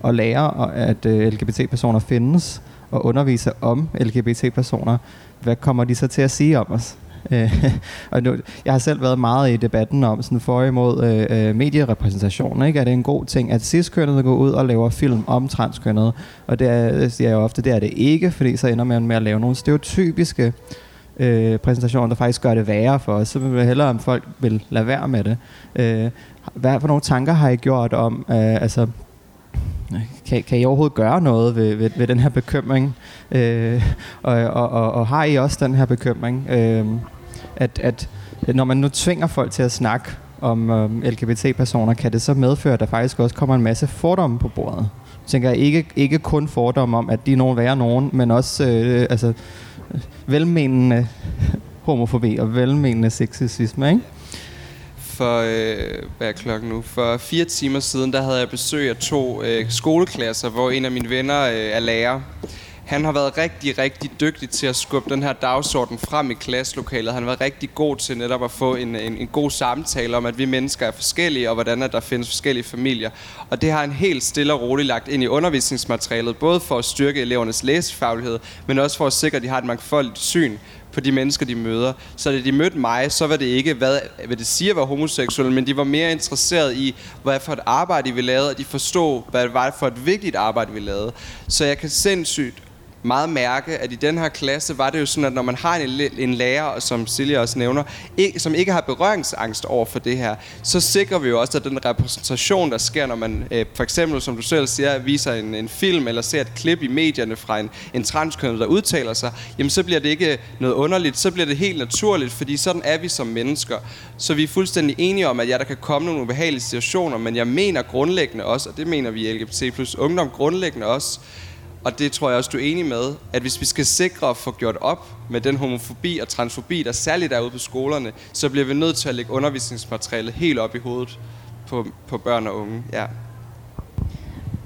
at lære, at øh, uh, LGBT-personer findes, og undervise om LGBT-personer, hvad kommer de så til at sige om os? Øh, og nu, jeg har selv været meget i debatten om sådan for imod øh, øh, medierepræsentation. Ikke? Er det en god ting, at cis-kønnet går ud og laver film om transkønnet? Og det, er, øh, siger jeg ofte, det er det ikke, fordi så ender man med at lave nogle stereotypiske øh, præsentationer, der faktisk gør det værre for os. Så vil jeg hellere, om folk vil lade være med det. Øh, hvad for nogle tanker har I gjort om, øh, altså kan, kan I overhovedet gøre noget ved, ved, ved den her bekymring? Øh, og, og, og, og har I også den her bekymring, øh, at, at når man nu tvinger folk til at snakke om øh, LGBT-personer, kan det så medføre, at der faktisk også kommer en masse fordomme på bordet? Jeg tænker ikke, ikke kun fordomme om, at de er nogen værre nogen, men også øh, altså, velmenende homofobi og velmenende sexisme, ikke? for, øh, hvad er klokken nu? For fire timer siden, der havde jeg besøg af to øh, skoleklasser, hvor en af mine venner øh, er lærer. Han har været rigtig, rigtig dygtig til at skubbe den her dagsorden frem i klasselokalet. Han har været rigtig god til netop at få en, en, en god samtale om, at vi mennesker er forskellige, og hvordan at der findes forskellige familier. Og det har han helt stille og roligt lagt ind i undervisningsmaterialet, både for at styrke elevernes læsefaglighed, men også for at sikre, at de har et mangfoldigt syn på de mennesker, de møder. Så da de mødte mig, så var det ikke, hvad, hvad det siger var homoseksuel, men de var mere interesseret i, hvad for et arbejde vi lavede, og de forstod, hvad det var for et vigtigt arbejde, vi lavede. Så jeg kan sindssygt meget mærke, at i den her klasse var det jo sådan, at når man har en, en lærer, som Silja også nævner, ikke, som ikke har berøringsangst over for det her, så sikrer vi jo også, at den repræsentation, der sker, når man øh, for eksempel, som du selv siger, viser en, en film eller ser et klip i medierne fra en, en transkønnet, der udtaler sig, jamen så bliver det ikke noget underligt, så bliver det helt naturligt, fordi sådan er vi som mennesker. Så vi er fuldstændig enige om, at ja, der kan komme nogle ubehagelige situationer, men jeg mener grundlæggende også, og det mener vi i LGBT plus ungdom grundlæggende også, og det tror jeg også, du er enig med, at hvis vi skal sikre at få gjort op med den homofobi og transfobi, der særligt er ude på skolerne, så bliver vi nødt til at lægge undervisningsmaterialet helt op i hovedet på, på børn og unge. Ja.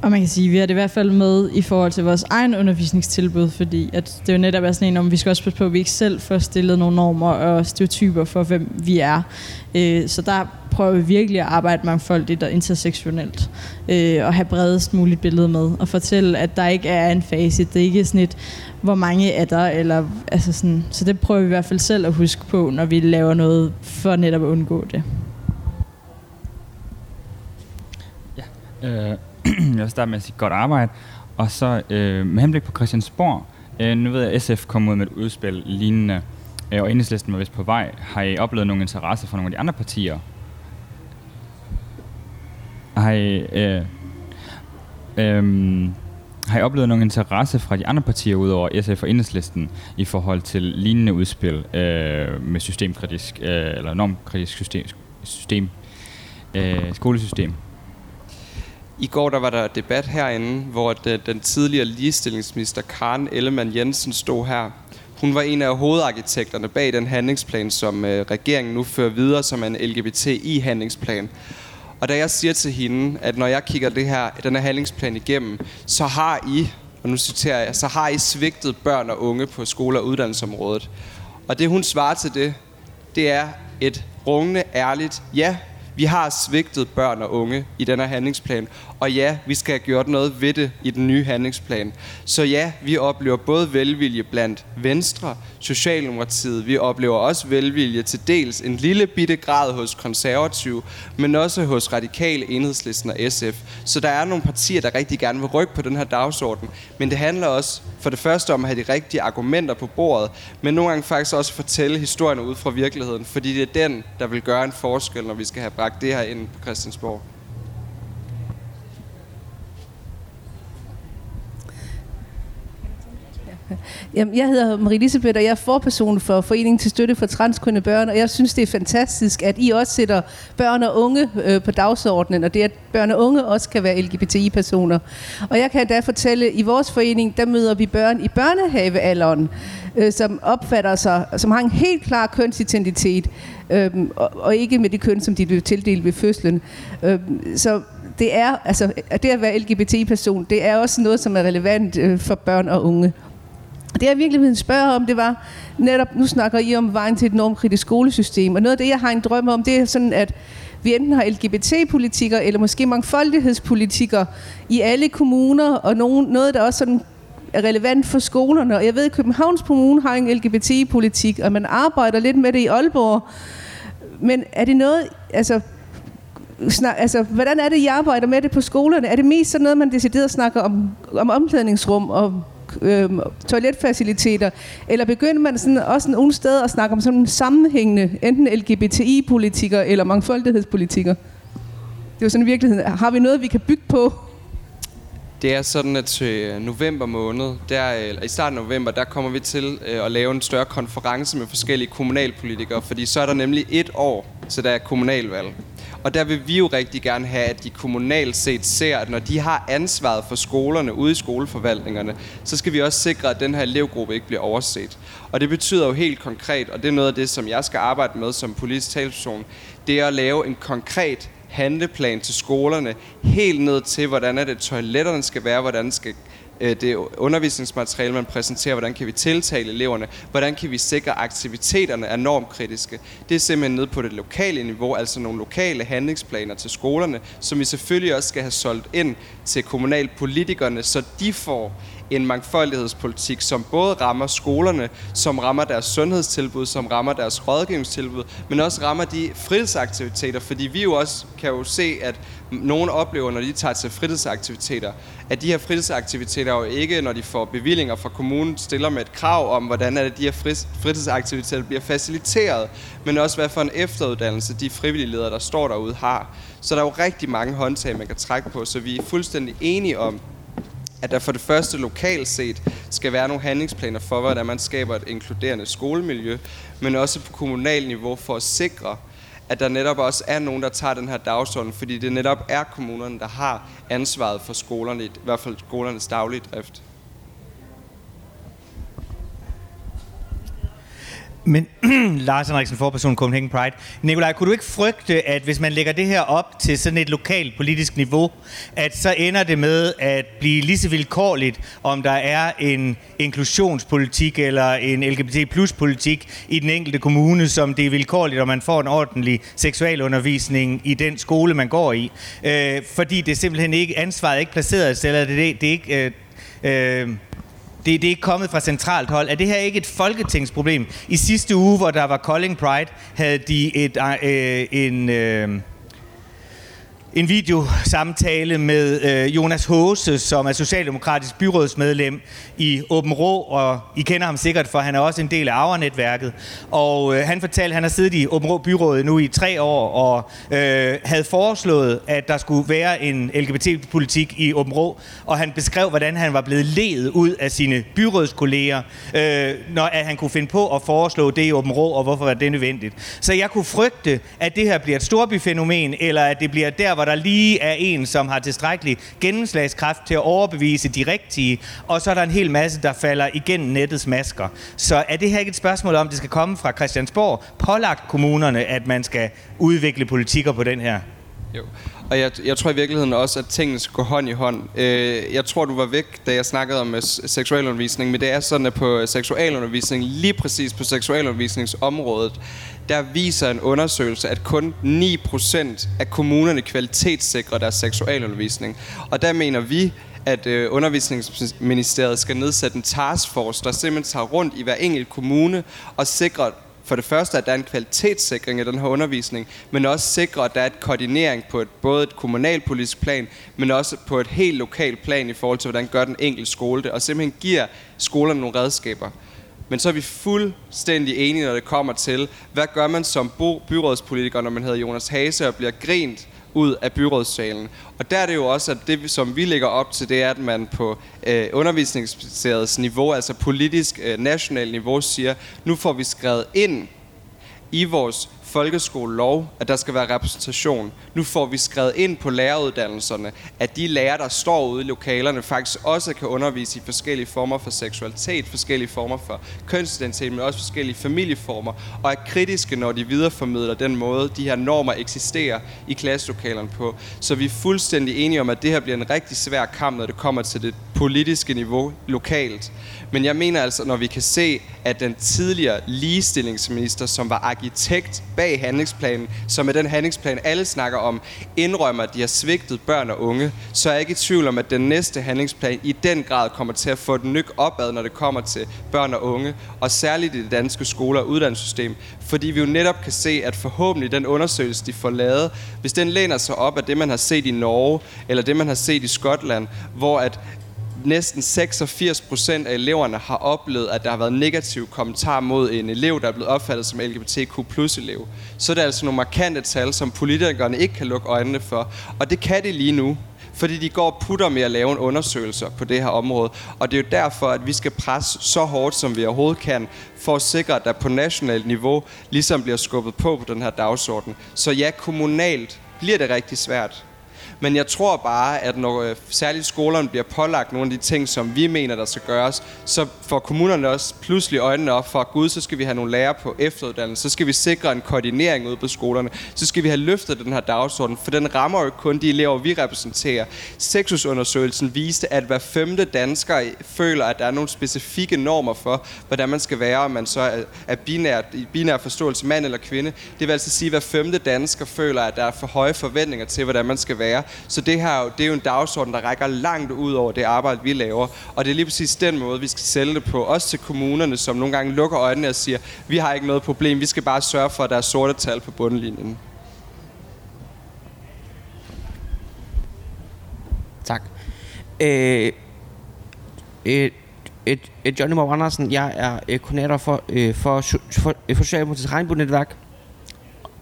Og man kan sige, at vi har det i hvert fald med i forhold til vores egen undervisningstilbud, fordi at det jo netop er sådan en om, vi skal også passe på, at vi ikke selv får stillet nogle normer og stereotyper for, hvem vi er. Øh, så der prøver vi virkelig at arbejde mangfoldigt og intersektionelt, øh, og have bredest muligt billede med, og fortælle, at der ikke er en fase, Det er ikke sådan et, hvor mange er der, eller, altså sådan, så det prøver vi i hvert fald selv at huske på, når vi laver noget, for netop at undgå det. Ja, øh, jeg vil starte med at sige godt arbejde, og så øh, med henblik på Christiansborg, øh, nu ved jeg, at SF kommer ud med et udspil lignende, øh, og enhedslisten var vist på vej. Har I oplevet nogen interesse fra nogle af de andre partier har I, øh, øh, har I oplevet nogen interesse fra de andre partier udover SF og Enhedslisten i forhold til lignende udspil øh, med systemkritisk øh, eller normkritisk system, system øh, skolesystem? I går der var der debat herinde, hvor den, øh, den tidligere ligestillingsminister Karen Ellemann Jensen stod her. Hun var en af hovedarkitekterne bag den handlingsplan, som øh, regeringen nu fører videre som en LGBTI-handlingsplan. Og da jeg siger til hende, at når jeg kigger det her, den her handlingsplan igennem, så har I, og nu citerer jeg, så har I svigtet børn og unge på skole- og uddannelsesområdet. Og det hun svarer til det, det er et rungende ærligt ja, vi har svigtet børn og unge i den her handlingsplan, og ja, vi skal have gjort noget ved det i den nye handlingsplan. Så ja, vi oplever både velvilje blandt Venstre, Socialdemokratiet, vi oplever også velvilje til dels en lille bitte grad hos konservative, men også hos radikale enhedslisten og SF. Så der er nogle partier, der rigtig gerne vil rykke på den her dagsorden, men det handler også for det første om at have de rigtige argumenter på bordet, men nogle gange faktisk også fortælle historierne ud fra virkeligheden, fordi det er den, der vil gøre en forskel, når vi skal have bragt det her ind på Christiansborg. Jamen, jeg hedder Marie Elisabeth, og jeg er forperson for Foreningen til Støtte for Transkønne Børn, og jeg synes, det er fantastisk, at I også sætter børn og unge øh, på dagsordenen, og det at børn og unge også kan være LGBTI-personer. Og jeg kan da fortælle, at i vores forening, der møder vi børn i børnehavealderen, øh, som opfatter sig, som har en helt klar kønsidentitet, øh, og, og ikke med det køn, som de blev tildelt ved fødslen. Øh, så det er, altså, det at være LGBT-person, det er også noget, som er relevant øh, for børn og unge. Det jeg virkelig ville spørge om, det var netop, nu snakker I om vejen til et normkritisk skolesystem, og noget af det, jeg har en drøm om, det er sådan, at vi enten har LGBT-politikker, eller måske mangfoldighedspolitikker i alle kommuner, og nogen, noget, der også sådan er relevant for skolerne. Og jeg ved, at Københavns Kommune har en LGBT-politik, og man arbejder lidt med det i Aalborg. Men er det noget, altså, snak, altså, hvordan er det, I arbejder med det på skolerne? Er det mest sådan noget, man decideret snakker om, om omklædningsrum og øh, toiletfaciliteter? Eller begynder man sådan, også nogle steder at snakke om sådan sammenhængende, enten LGBTI-politikker eller mangfoldighedspolitikker? Det er jo sådan i virkeligheden, har vi noget, vi kan bygge på? Det er sådan, at til november måned, der, eller i starten af november, der kommer vi til øh, at lave en større konference med forskellige kommunalpolitikere, fordi så er der nemlig et år, så der er kommunalvalg. Og der vil vi jo rigtig gerne have, at de kommunalt set ser, at når de har ansvaret for skolerne ude i skoleforvaltningerne, så skal vi også sikre, at den her elevgruppe ikke bliver overset. Og det betyder jo helt konkret, og det er noget af det, som jeg skal arbejde med som politisk talsperson, det er at lave en konkret handleplan til skolerne, helt ned til, hvordan er det toiletterne skal være, hvordan skal øh, det undervisningsmateriale, man præsenterer, hvordan kan vi tiltale eleverne, hvordan kan vi sikre, at aktiviteterne er normkritiske. Det er simpelthen ned på det lokale niveau, altså nogle lokale handlingsplaner til skolerne, som vi selvfølgelig også skal have solgt ind til kommunalpolitikerne, så de får en mangfoldighedspolitik, som både rammer skolerne, som rammer deres sundhedstilbud, som rammer deres rådgivningstilbud, men også rammer de fritidsaktiviteter, fordi vi jo også kan jo se, at nogen oplever, når de tager til fritidsaktiviteter, at de her fritidsaktiviteter jo ikke, når de får bevillinger fra kommunen, stiller med et krav om, hvordan er det, de her fritidsaktiviteter bliver faciliteret, men også hvad for en efteruddannelse de frivillige ledere, der står derude, har. Så der er jo rigtig mange håndtag, man kan trække på, så vi er fuldstændig enige om, at der for det første lokalt set skal være nogle handlingsplaner for, hvordan man skaber et inkluderende skolemiljø, men også på kommunal niveau for at sikre, at der netop også er nogen, der tager den her dagsorden, fordi det netop er kommunerne, der har ansvaret for skolerne, i hvert fald skolernes daglige drift. Men Lars Henriksen, forperson Copenhagen Pride. Nikolaj, kunne du ikke frygte, at hvis man lægger det her op til sådan et lokalt politisk niveau, at så ender det med at blive lige så vilkårligt, om der er en inklusionspolitik eller en LGBT plus politik i den enkelte kommune, som det er vilkårligt, om man får en ordentlig seksualundervisning i den skole, man går i. Øh, fordi det er simpelthen ikke, ansvaret er ikke placeret, eller det, det, det er ikke... Øh, øh, det, det er ikke kommet fra centralt hold. Er det her ikke et folketingsproblem? I sidste uge, hvor der var Calling Pride, havde de et, øh, en... Øh, en videosamtale med øh, Jonas Håse, som er socialdemokratisk byrådsmedlem i Åben Rå, og I kender ham sikkert, for han er også en del af Auer-netværket. Og øh, han fortalte, at han har siddet i Åben Rå byrådet nu i tre år, og øh, havde foreslået, at der skulle være en LGBT-politik i Åben Rå, og han beskrev, hvordan han var blevet ledet ud af sine byrådskolleger, øh, når at han kunne finde på at foreslå det i Åben Rå, og hvorfor var det nødvendigt. Så jeg kunne frygte, at det her bliver et storbyfænomen, eller at det bliver der, hvor der lige er en, som har tilstrækkelig gennemslagskraft til at overbevise de rigtige, og så er der en hel masse, der falder igennem nettets masker. Så er det her ikke et spørgsmål om, det skal komme fra Christiansborg, pålagt kommunerne, at man skal udvikle politikker på den her? Jo, og jeg, jeg tror i virkeligheden også, at tingene skal gå hånd i hånd. Øh, jeg tror, du var væk, da jeg snakkede om øh, seksualundervisning, men det er sådan, at på øh, seksualundervisning, lige præcis på seksualundervisningsområdet, der viser en undersøgelse, at kun 9% af kommunerne kvalitetssikrer deres seksualundervisning. Og der mener vi, at øh, undervisningsministeriet skal nedsætte en taskforce, der simpelthen tager rundt i hver enkelt kommune og sikrer for det første, at der er en kvalitetssikring af den her undervisning, men også sikre, at der er et koordinering på et, både et kommunalpolitisk plan, men også på et helt lokalt plan i forhold til, hvordan gør den enkelte skole det, og simpelthen giver skolerne nogle redskaber. Men så er vi fuldstændig enige, når det kommer til, hvad gør man som byrådspolitiker, når man hedder Jonas Hase og bliver grint ud af byrådssalen. Og der er det jo også, at det som vi lægger op til, det er, at man på øh, undervisningsministeriets niveau, altså politisk øh, national niveau, siger, nu får vi skrevet ind i vores folkeskolelov, at der skal være repræsentation. Nu får vi skrevet ind på læreruddannelserne, at de lærere, der står ude i lokalerne, faktisk også kan undervise i forskellige former for seksualitet, forskellige former for kønsidentitet, men også forskellige familieformer, og er kritiske, når de videreformidler den måde, de her normer eksisterer i klasselokalerne på. Så vi er fuldstændig enige om, at det her bliver en rigtig svær kamp, når det kommer til det politiske niveau lokalt. Men jeg mener altså, når vi kan se, at den tidligere ligestillingsminister, som var arkitekt bag handlingsplanen, som er den handlingsplan, alle snakker om, indrømmer, at de har svigtet børn og unge, så er jeg ikke i tvivl om, at den næste handlingsplan i den grad kommer til at få den nyk opad, når det kommer til børn og unge, og særligt i det danske skole- og uddannelsessystem, fordi vi jo netop kan se, at forhåbentlig den undersøgelse, de får lavet, hvis den læner sig op af det, man har set i Norge, eller det, man har set i Skotland, hvor at næsten 86 procent af eleverne har oplevet, at der har været negativ kommentar mod en elev, der er blevet opfattet som LGBTQ plus elev. Så er det altså nogle markante tal, som politikerne ikke kan lukke øjnene for. Og det kan de lige nu fordi de går og putter med at lave en undersøgelse på det her område. Og det er jo derfor, at vi skal presse så hårdt, som vi overhovedet kan, for at sikre, at der på nationalt niveau ligesom bliver skubbet på på den her dagsorden. Så ja, kommunalt bliver det rigtig svært. Men jeg tror bare, at når øh, særligt skolerne bliver pålagt nogle af de ting, som vi mener, der skal gøres, så får kommunerne også pludselig øjnene op for, at gud, så skal vi have nogle lærere på efteruddannelse, så skal vi sikre en koordinering ude på skolerne, så skal vi have løftet den her dagsorden, for den rammer jo kun de elever, vi repræsenterer. Sexusundersøgelsen viste, at hver femte dansker føler, at der er nogle specifikke normer for, hvordan man skal være, om man så er, er i binær forståelse mand eller kvinde. Det vil altså sige, at hver femte dansker føler, at der er for høje forventninger til, hvordan man skal være. Så det her det er jo en dagsorden, der rækker langt ud over det arbejde, vi laver. Og det er lige præcis den måde, vi skal sælge det på. Også til kommunerne, som nogle gange lukker øjnene og siger, vi har ikke noget problem, vi skal bare sørge for, at der er sorte tal på bundlinjen. Tak. Øh, øh, øh, øh Johnny Moore Andersen, jeg er øh, koordinator for, øh, for, for, for, for Socialdemokratiets regnbuenetværk.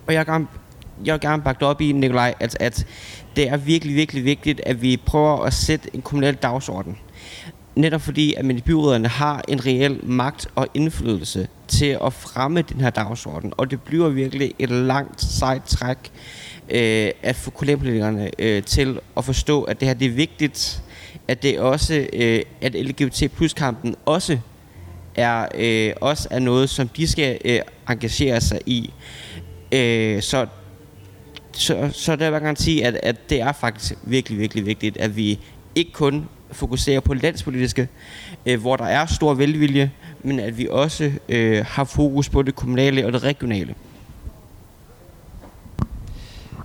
Og jeg er jeg vil gerne bakke op i, Nikolaj, at, at det er virkelig, virkelig vigtigt, at vi prøver at sætte en kommunal dagsorden. Netop fordi, at man i byråderne har en reel magt og indflydelse til at fremme den her dagsorden. Og det bliver virkelig et langt sejt træk øh, at få kommunalpolitikerne øh, til at forstå, at det her det er vigtigt, at det også, øh, at LGBT plus kampen også er, øh, også er noget, som de skal øh, engagere sig i. Øh, så så, så der vil jeg gerne sige, at, at det er faktisk virkelig, virkelig vigtigt, at vi ikke kun fokuserer på landspolitiske, øh, hvor der er stor velvilje, men at vi også øh, har fokus på det kommunale og det regionale.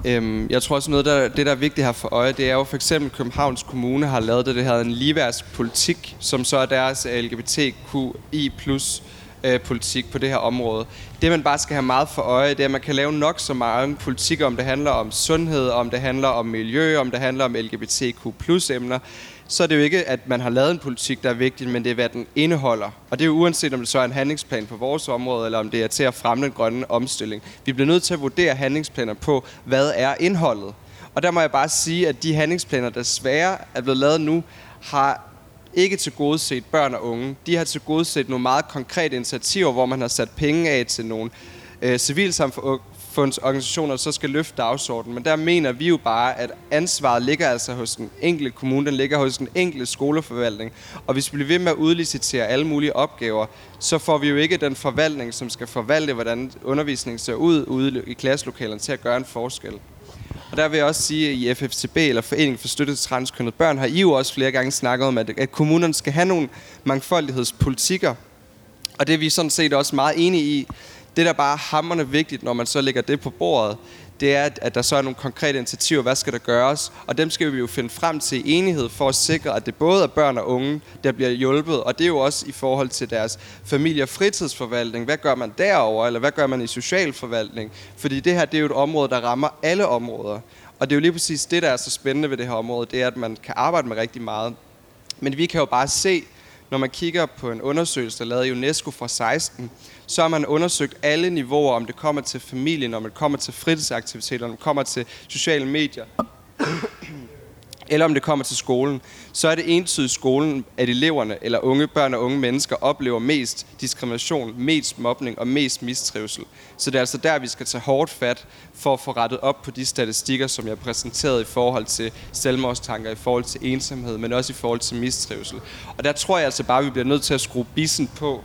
Øhm, jeg tror også noget, der, det der er vigtigt her for øje, det er jo for eksempel Københavns Kommune har lavet det, det hedder en ligeværdspolitik, som så er deres LGBTQI plus øh, politik på det her område. Det man bare skal have meget for øje, det er, at man kan lave nok så meget politik, om det handler om sundhed, om det handler om miljø, om det handler om LGBTQ plus emner. Så er det jo ikke, at man har lavet en politik, der er vigtig, men det er, hvad den indeholder. Og det er jo uanset, om det så er en handlingsplan på vores område, eller om det er til at fremme den grønne omstilling. Vi bliver nødt til at vurdere handlingsplaner på, hvad er indholdet. Og der må jeg bare sige, at de handlingsplaner, der desværre er blevet lavet nu, har ikke til gode set børn og unge. De har til gode set nogle meget konkrete initiativer, hvor man har sat penge af til nogle øh, civilsamfundsorganisationer, der så skal løfte dagsordenen. Men der mener vi jo bare, at ansvaret ligger altså hos den enkelte kommune, den ligger hos den enkelte skoleforvaltning. Og hvis vi bliver ved med at udlicitere alle mulige opgaver, så får vi jo ikke den forvaltning, som skal forvalte, hvordan undervisningen ser ud ude i klasselokalerne til at gøre en forskel. Og der vil jeg også sige, at i FFCB, eller Foreningen for Støtte til Transkønnet Børn, har I jo også flere gange snakket om, at, at kommunerne skal have nogle mangfoldighedspolitikker. Og det er vi sådan set også meget enige i. Det, der bare er hammerne vigtigt, når man så lægger det på bordet, det er, at der så er nogle konkrete initiativer, hvad skal der gøres, og dem skal vi jo finde frem til enighed for at sikre, at det både er børn og unge, der bliver hjulpet, og det er jo også i forhold til deres familie- og fritidsforvaltning. Hvad gør man derover eller hvad gør man i socialforvaltning? Fordi det her, det er jo et område, der rammer alle områder. Og det er jo lige præcis det, der er så spændende ved det her område, det er, at man kan arbejde med rigtig meget. Men vi kan jo bare se, når man kigger på en undersøgelse, der lavede UNESCO fra 16, så har man undersøgt alle niveauer, om det kommer til familien, om det kommer til fritidsaktiviteter, om det kommer til sociale medier, eller om det kommer til skolen, så er det entydigt skolen, at eleverne eller unge børn og unge mennesker oplever mest diskrimination, mest mobning og mest mistrivsel. Så det er altså der, vi skal tage hårdt fat for at få rettet op på de statistikker, som jeg præsenterede i forhold til selvmordstanker, i forhold til ensomhed, men også i forhold til mistrivsel. Og der tror jeg altså bare, at vi bliver nødt til at skrue bissen på,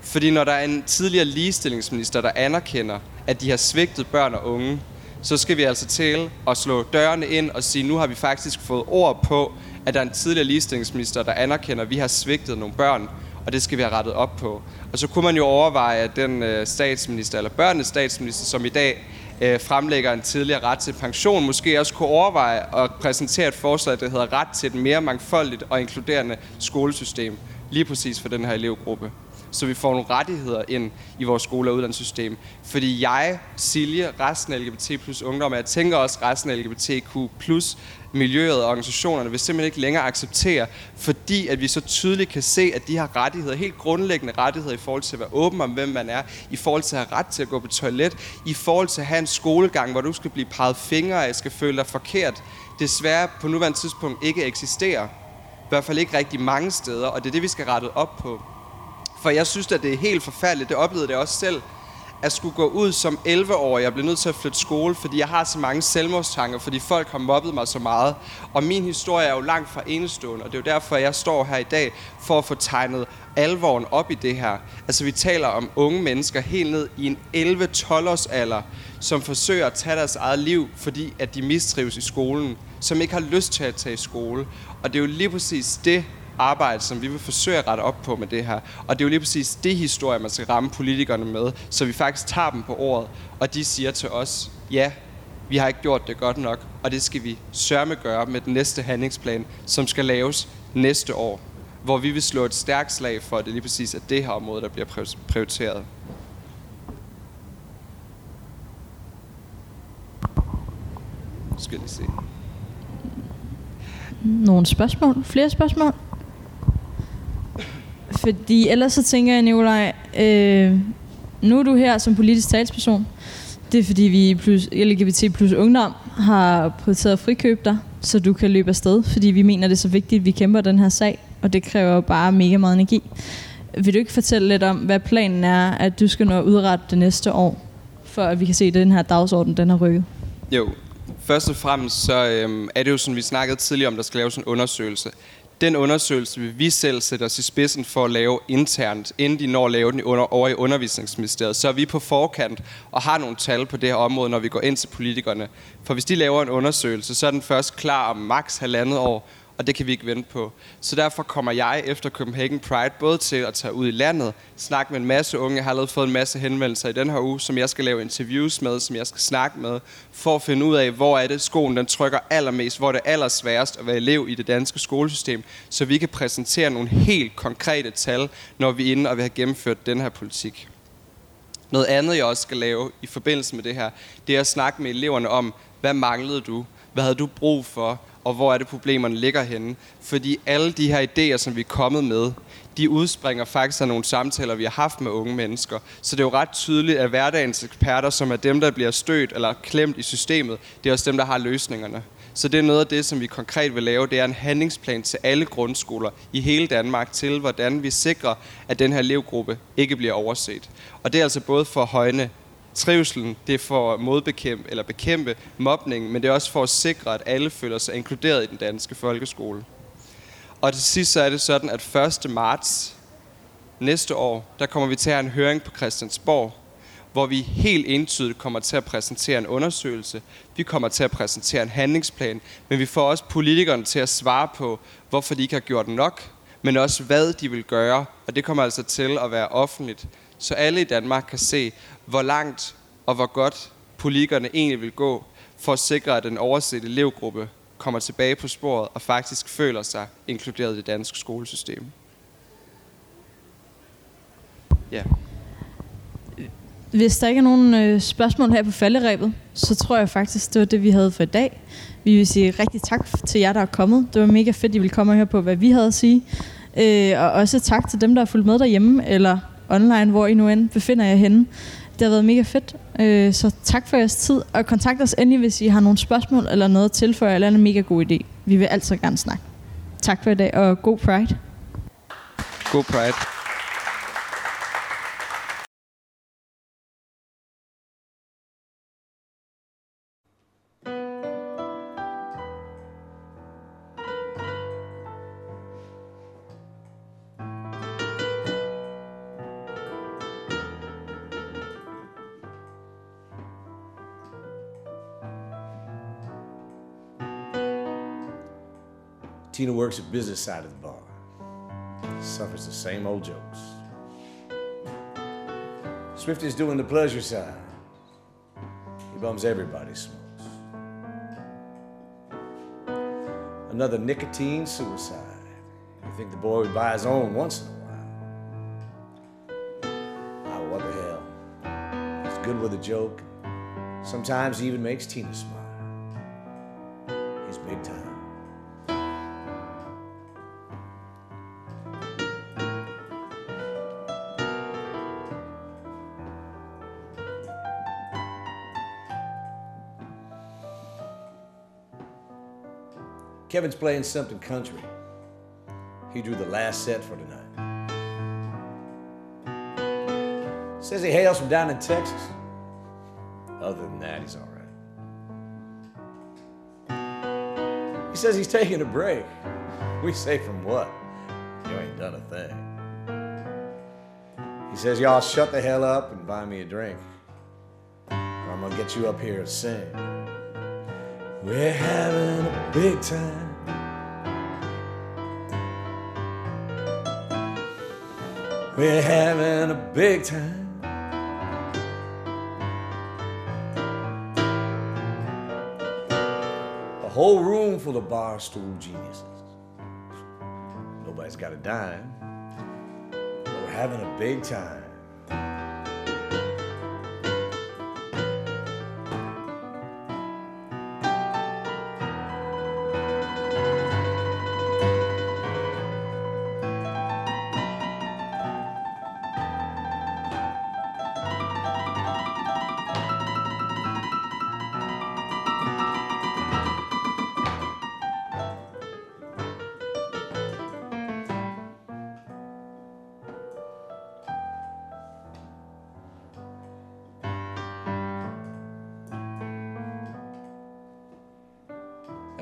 fordi når der er en tidligere ligestillingsminister, der anerkender, at de har svigtet børn og unge, så skal vi altså til at slå dørene ind og sige, nu har vi faktisk fået ord på, at der er en tidligere ligestillingsminister, der anerkender, at vi har svigtet nogle børn. og det skal vi have rettet op på. Og så kunne man jo overveje, at den øh, statsminister, eller børnenes statsminister, som i dag øh, fremlægger en tidligere ret til pension, måske også kunne overveje at præsentere et forslag, der hedder ret til et mere mangfoldigt og inkluderende skolesystem, lige præcis for den her elevgruppe så vi får nogle rettigheder ind i vores skole- og uddannelsessystem. Fordi jeg, Silje, resten af LGBT plus ungdom, og jeg tænker også resten af LGBTQ plus miljøet og organisationerne vil simpelthen ikke længere acceptere, fordi at vi så tydeligt kan se, at de har rettigheder, helt grundlæggende rettigheder i forhold til at være åben om, hvem man er, i forhold til at have ret til at gå på toilet, i forhold til at have en skolegang, hvor du skal blive peget fingre af, skal føle dig forkert, desværre på nuværende tidspunkt ikke eksisterer. I hvert fald ikke rigtig mange steder, og det er det, vi skal rette op på. For jeg synes, at det er helt forfærdeligt. Det oplevede det også selv. At skulle gå ud som 11-årig. Jeg blev nødt til at flytte skole, fordi jeg har så mange selvmordstanker, fordi folk har mobbet mig så meget. Og min historie er jo langt fra enestående, og det er jo derfor, jeg står her i dag, for at få tegnet alvoren op i det her. Altså, vi taler om unge mennesker helt ned i en 11-12 års alder, som forsøger at tage deres eget liv, fordi at de mistrives i skolen, som ikke har lyst til at tage i skole. Og det er jo lige præcis det, arbejde, som vi vil forsøge at rette op på med det her. Og det er jo lige præcis det historie, man skal ramme politikerne med, så vi faktisk tager dem på ordet, og de siger til os, ja, vi har ikke gjort det godt nok, og det skal vi sørme gøre med den næste handlingsplan, som skal laves næste år, hvor vi vil slå et stærkt slag for, at det lige præcis er det her område, der bliver prioriteret. Skal lige se. Nogle spørgsmål? Flere spørgsmål? Fordi ellers så tænker jeg, Nikolaj, øh, nu er du her som politisk talsperson. Det er fordi vi plus LGBT plus ungdom har prioriteret at frikøbe dig, så du kan løbe afsted, fordi vi mener, det er så vigtigt, at vi kæmper den her sag, og det kræver bare mega meget energi. Vil du ikke fortælle lidt om, hvad planen er, at du skal nå at udrette det næste år, for at vi kan se, at den her dagsorden den har rykket? Jo, først og fremmest så øhm, er det jo sådan, vi snakkede tidligere om, der skal laves en undersøgelse. Den undersøgelse vil vi selv sætte os i spidsen for at lave internt, inden de når at lave den under, over i undervisningsministeriet. Så er vi på forkant og har nogle tal på det her område, når vi går ind til politikerne. For hvis de laver en undersøgelse, så er den først klar om maks halvandet år, og det kan vi ikke vente på. Så derfor kommer jeg efter Copenhagen Pride både til at tage ud i landet, snakke med en masse unge. Jeg har allerede fået en masse henvendelser i den her uge, som jeg skal lave interviews med, som jeg skal snakke med, for at finde ud af, hvor er det skolen den trykker allermest, hvor det er allersværest at være elev i det danske skolesystem, så vi kan præsentere nogle helt konkrete tal, når vi er inde og vi har gennemført den her politik. Noget andet, jeg også skal lave i forbindelse med det her, det er at snakke med eleverne om, hvad manglede du? Hvad havde du brug for? Og hvor er det problemerne ligger henne. Fordi alle de her idéer, som vi er kommet med, de udspringer faktisk af nogle samtaler, vi har haft med unge mennesker. Så det er jo ret tydeligt, at hverdagens eksperter, som er dem, der bliver stødt eller klemt i systemet, det er også dem, der har løsningerne. Så det er noget af det, som vi konkret vil lave. Det er en handlingsplan til alle grundskoler i hele Danmark til, hvordan vi sikrer, at den her elevgruppe ikke bliver overset. Og det er altså både for at højne trivselen, det er for at modbekæmpe eller bekæmpe mobning, men det er også for at sikre, at alle føler sig inkluderet i den danske folkeskole. Og til sidst så er det sådan, at 1. marts næste år, der kommer vi til at have en høring på Christiansborg, hvor vi helt entydigt kommer til at præsentere en undersøgelse. Vi kommer til at præsentere en handlingsplan, men vi får også politikerne til at svare på, hvorfor de ikke har gjort nok, men også hvad de vil gøre. Og det kommer altså til at være offentligt, så alle i Danmark kan se, hvor langt og hvor godt politikerne egentlig vil gå for at sikre, at den oversette elevgruppe kommer tilbage på sporet og faktisk føler sig inkluderet i det danske skolesystem. Ja. Hvis der ikke er nogen øh, spørgsmål her på falderæbet, så tror jeg faktisk, det var det, vi havde for i dag. Vi vil sige rigtig tak til jer, der er kommet. Det var mega fedt, at I ville komme og høre på, hvad vi havde at sige. Øh, og også tak til dem, der har fulgt med derhjemme, eller online, hvor I nu end befinder jer henne. Det har været mega fedt, øh, så tak for jeres tid, og kontakt os endelig, hvis I har nogle spørgsmål eller noget at tilføje, eller en mega god idé. Vi vil altid gerne snakke. Tak for i dag, og god Pride. God Pride. Tina works the business side of the bar. suffers the same old jokes. Swifty's doing the pleasure side. He bums everybody's smokes. Another nicotine suicide. You think the boy would buy his own once in a while? Ah, what the hell? He's good with a joke. Sometimes he even makes Tina smile. Kevin's playing something country. He drew the last set for tonight. Says he hails from down in Texas. Other than that, he's all right. He says he's taking a break. We say, from what? You ain't done a thing. He says, y'all shut the hell up and buy me a drink. Or I'm gonna get you up here to sing. We're having a big time. We're having a big time. A whole room full of barstool geniuses. Nobody's got a dime. But we're having a big time.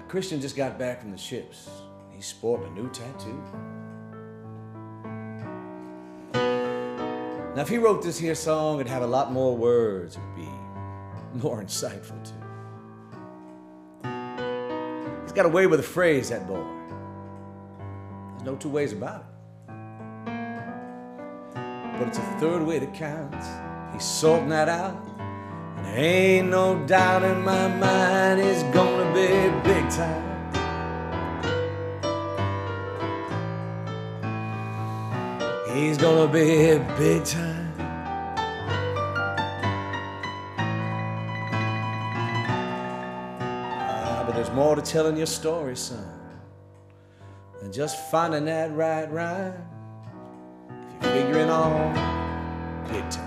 Christian just got back from the ships. He's sporting a new tattoo. Now, if he wrote this here song, it'd have a lot more words. It'd be more insightful, too. He's got a way with a phrase, that boy. There's no two ways about it. But it's a third way that counts. He's sorting that out. Ain't no doubt in my mind it's gonna be big time. He's gonna be big time. Ah, but there's more to telling your story, son, than just finding that right rhyme. If you're figuring on big time.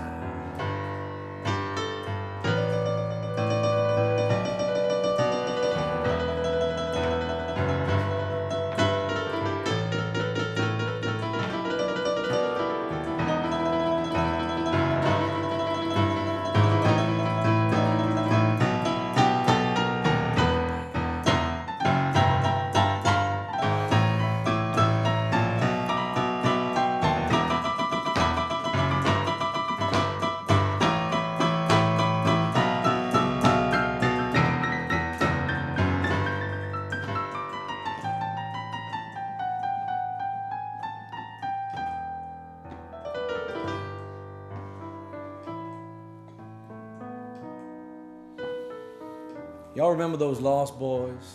Y'all remember those lost boys?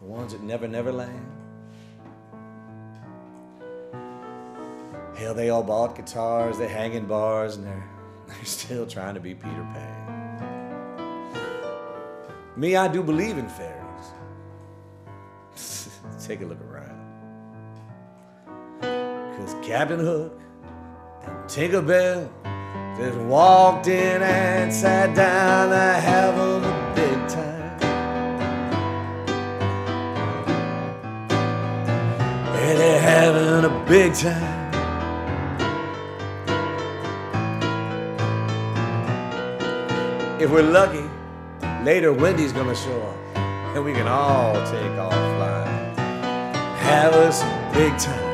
The ones that never, never land? Hell, they all bought guitars, they're hanging bars, and they're, they're still trying to be Peter Pan. Me, I do believe in fairies. Take a look around. Cause Captain Hook and Tinkerbell just walked in and sat down to have a big time. If we're lucky, later Wendy's gonna show up and we can all take off flying. Have us a big time.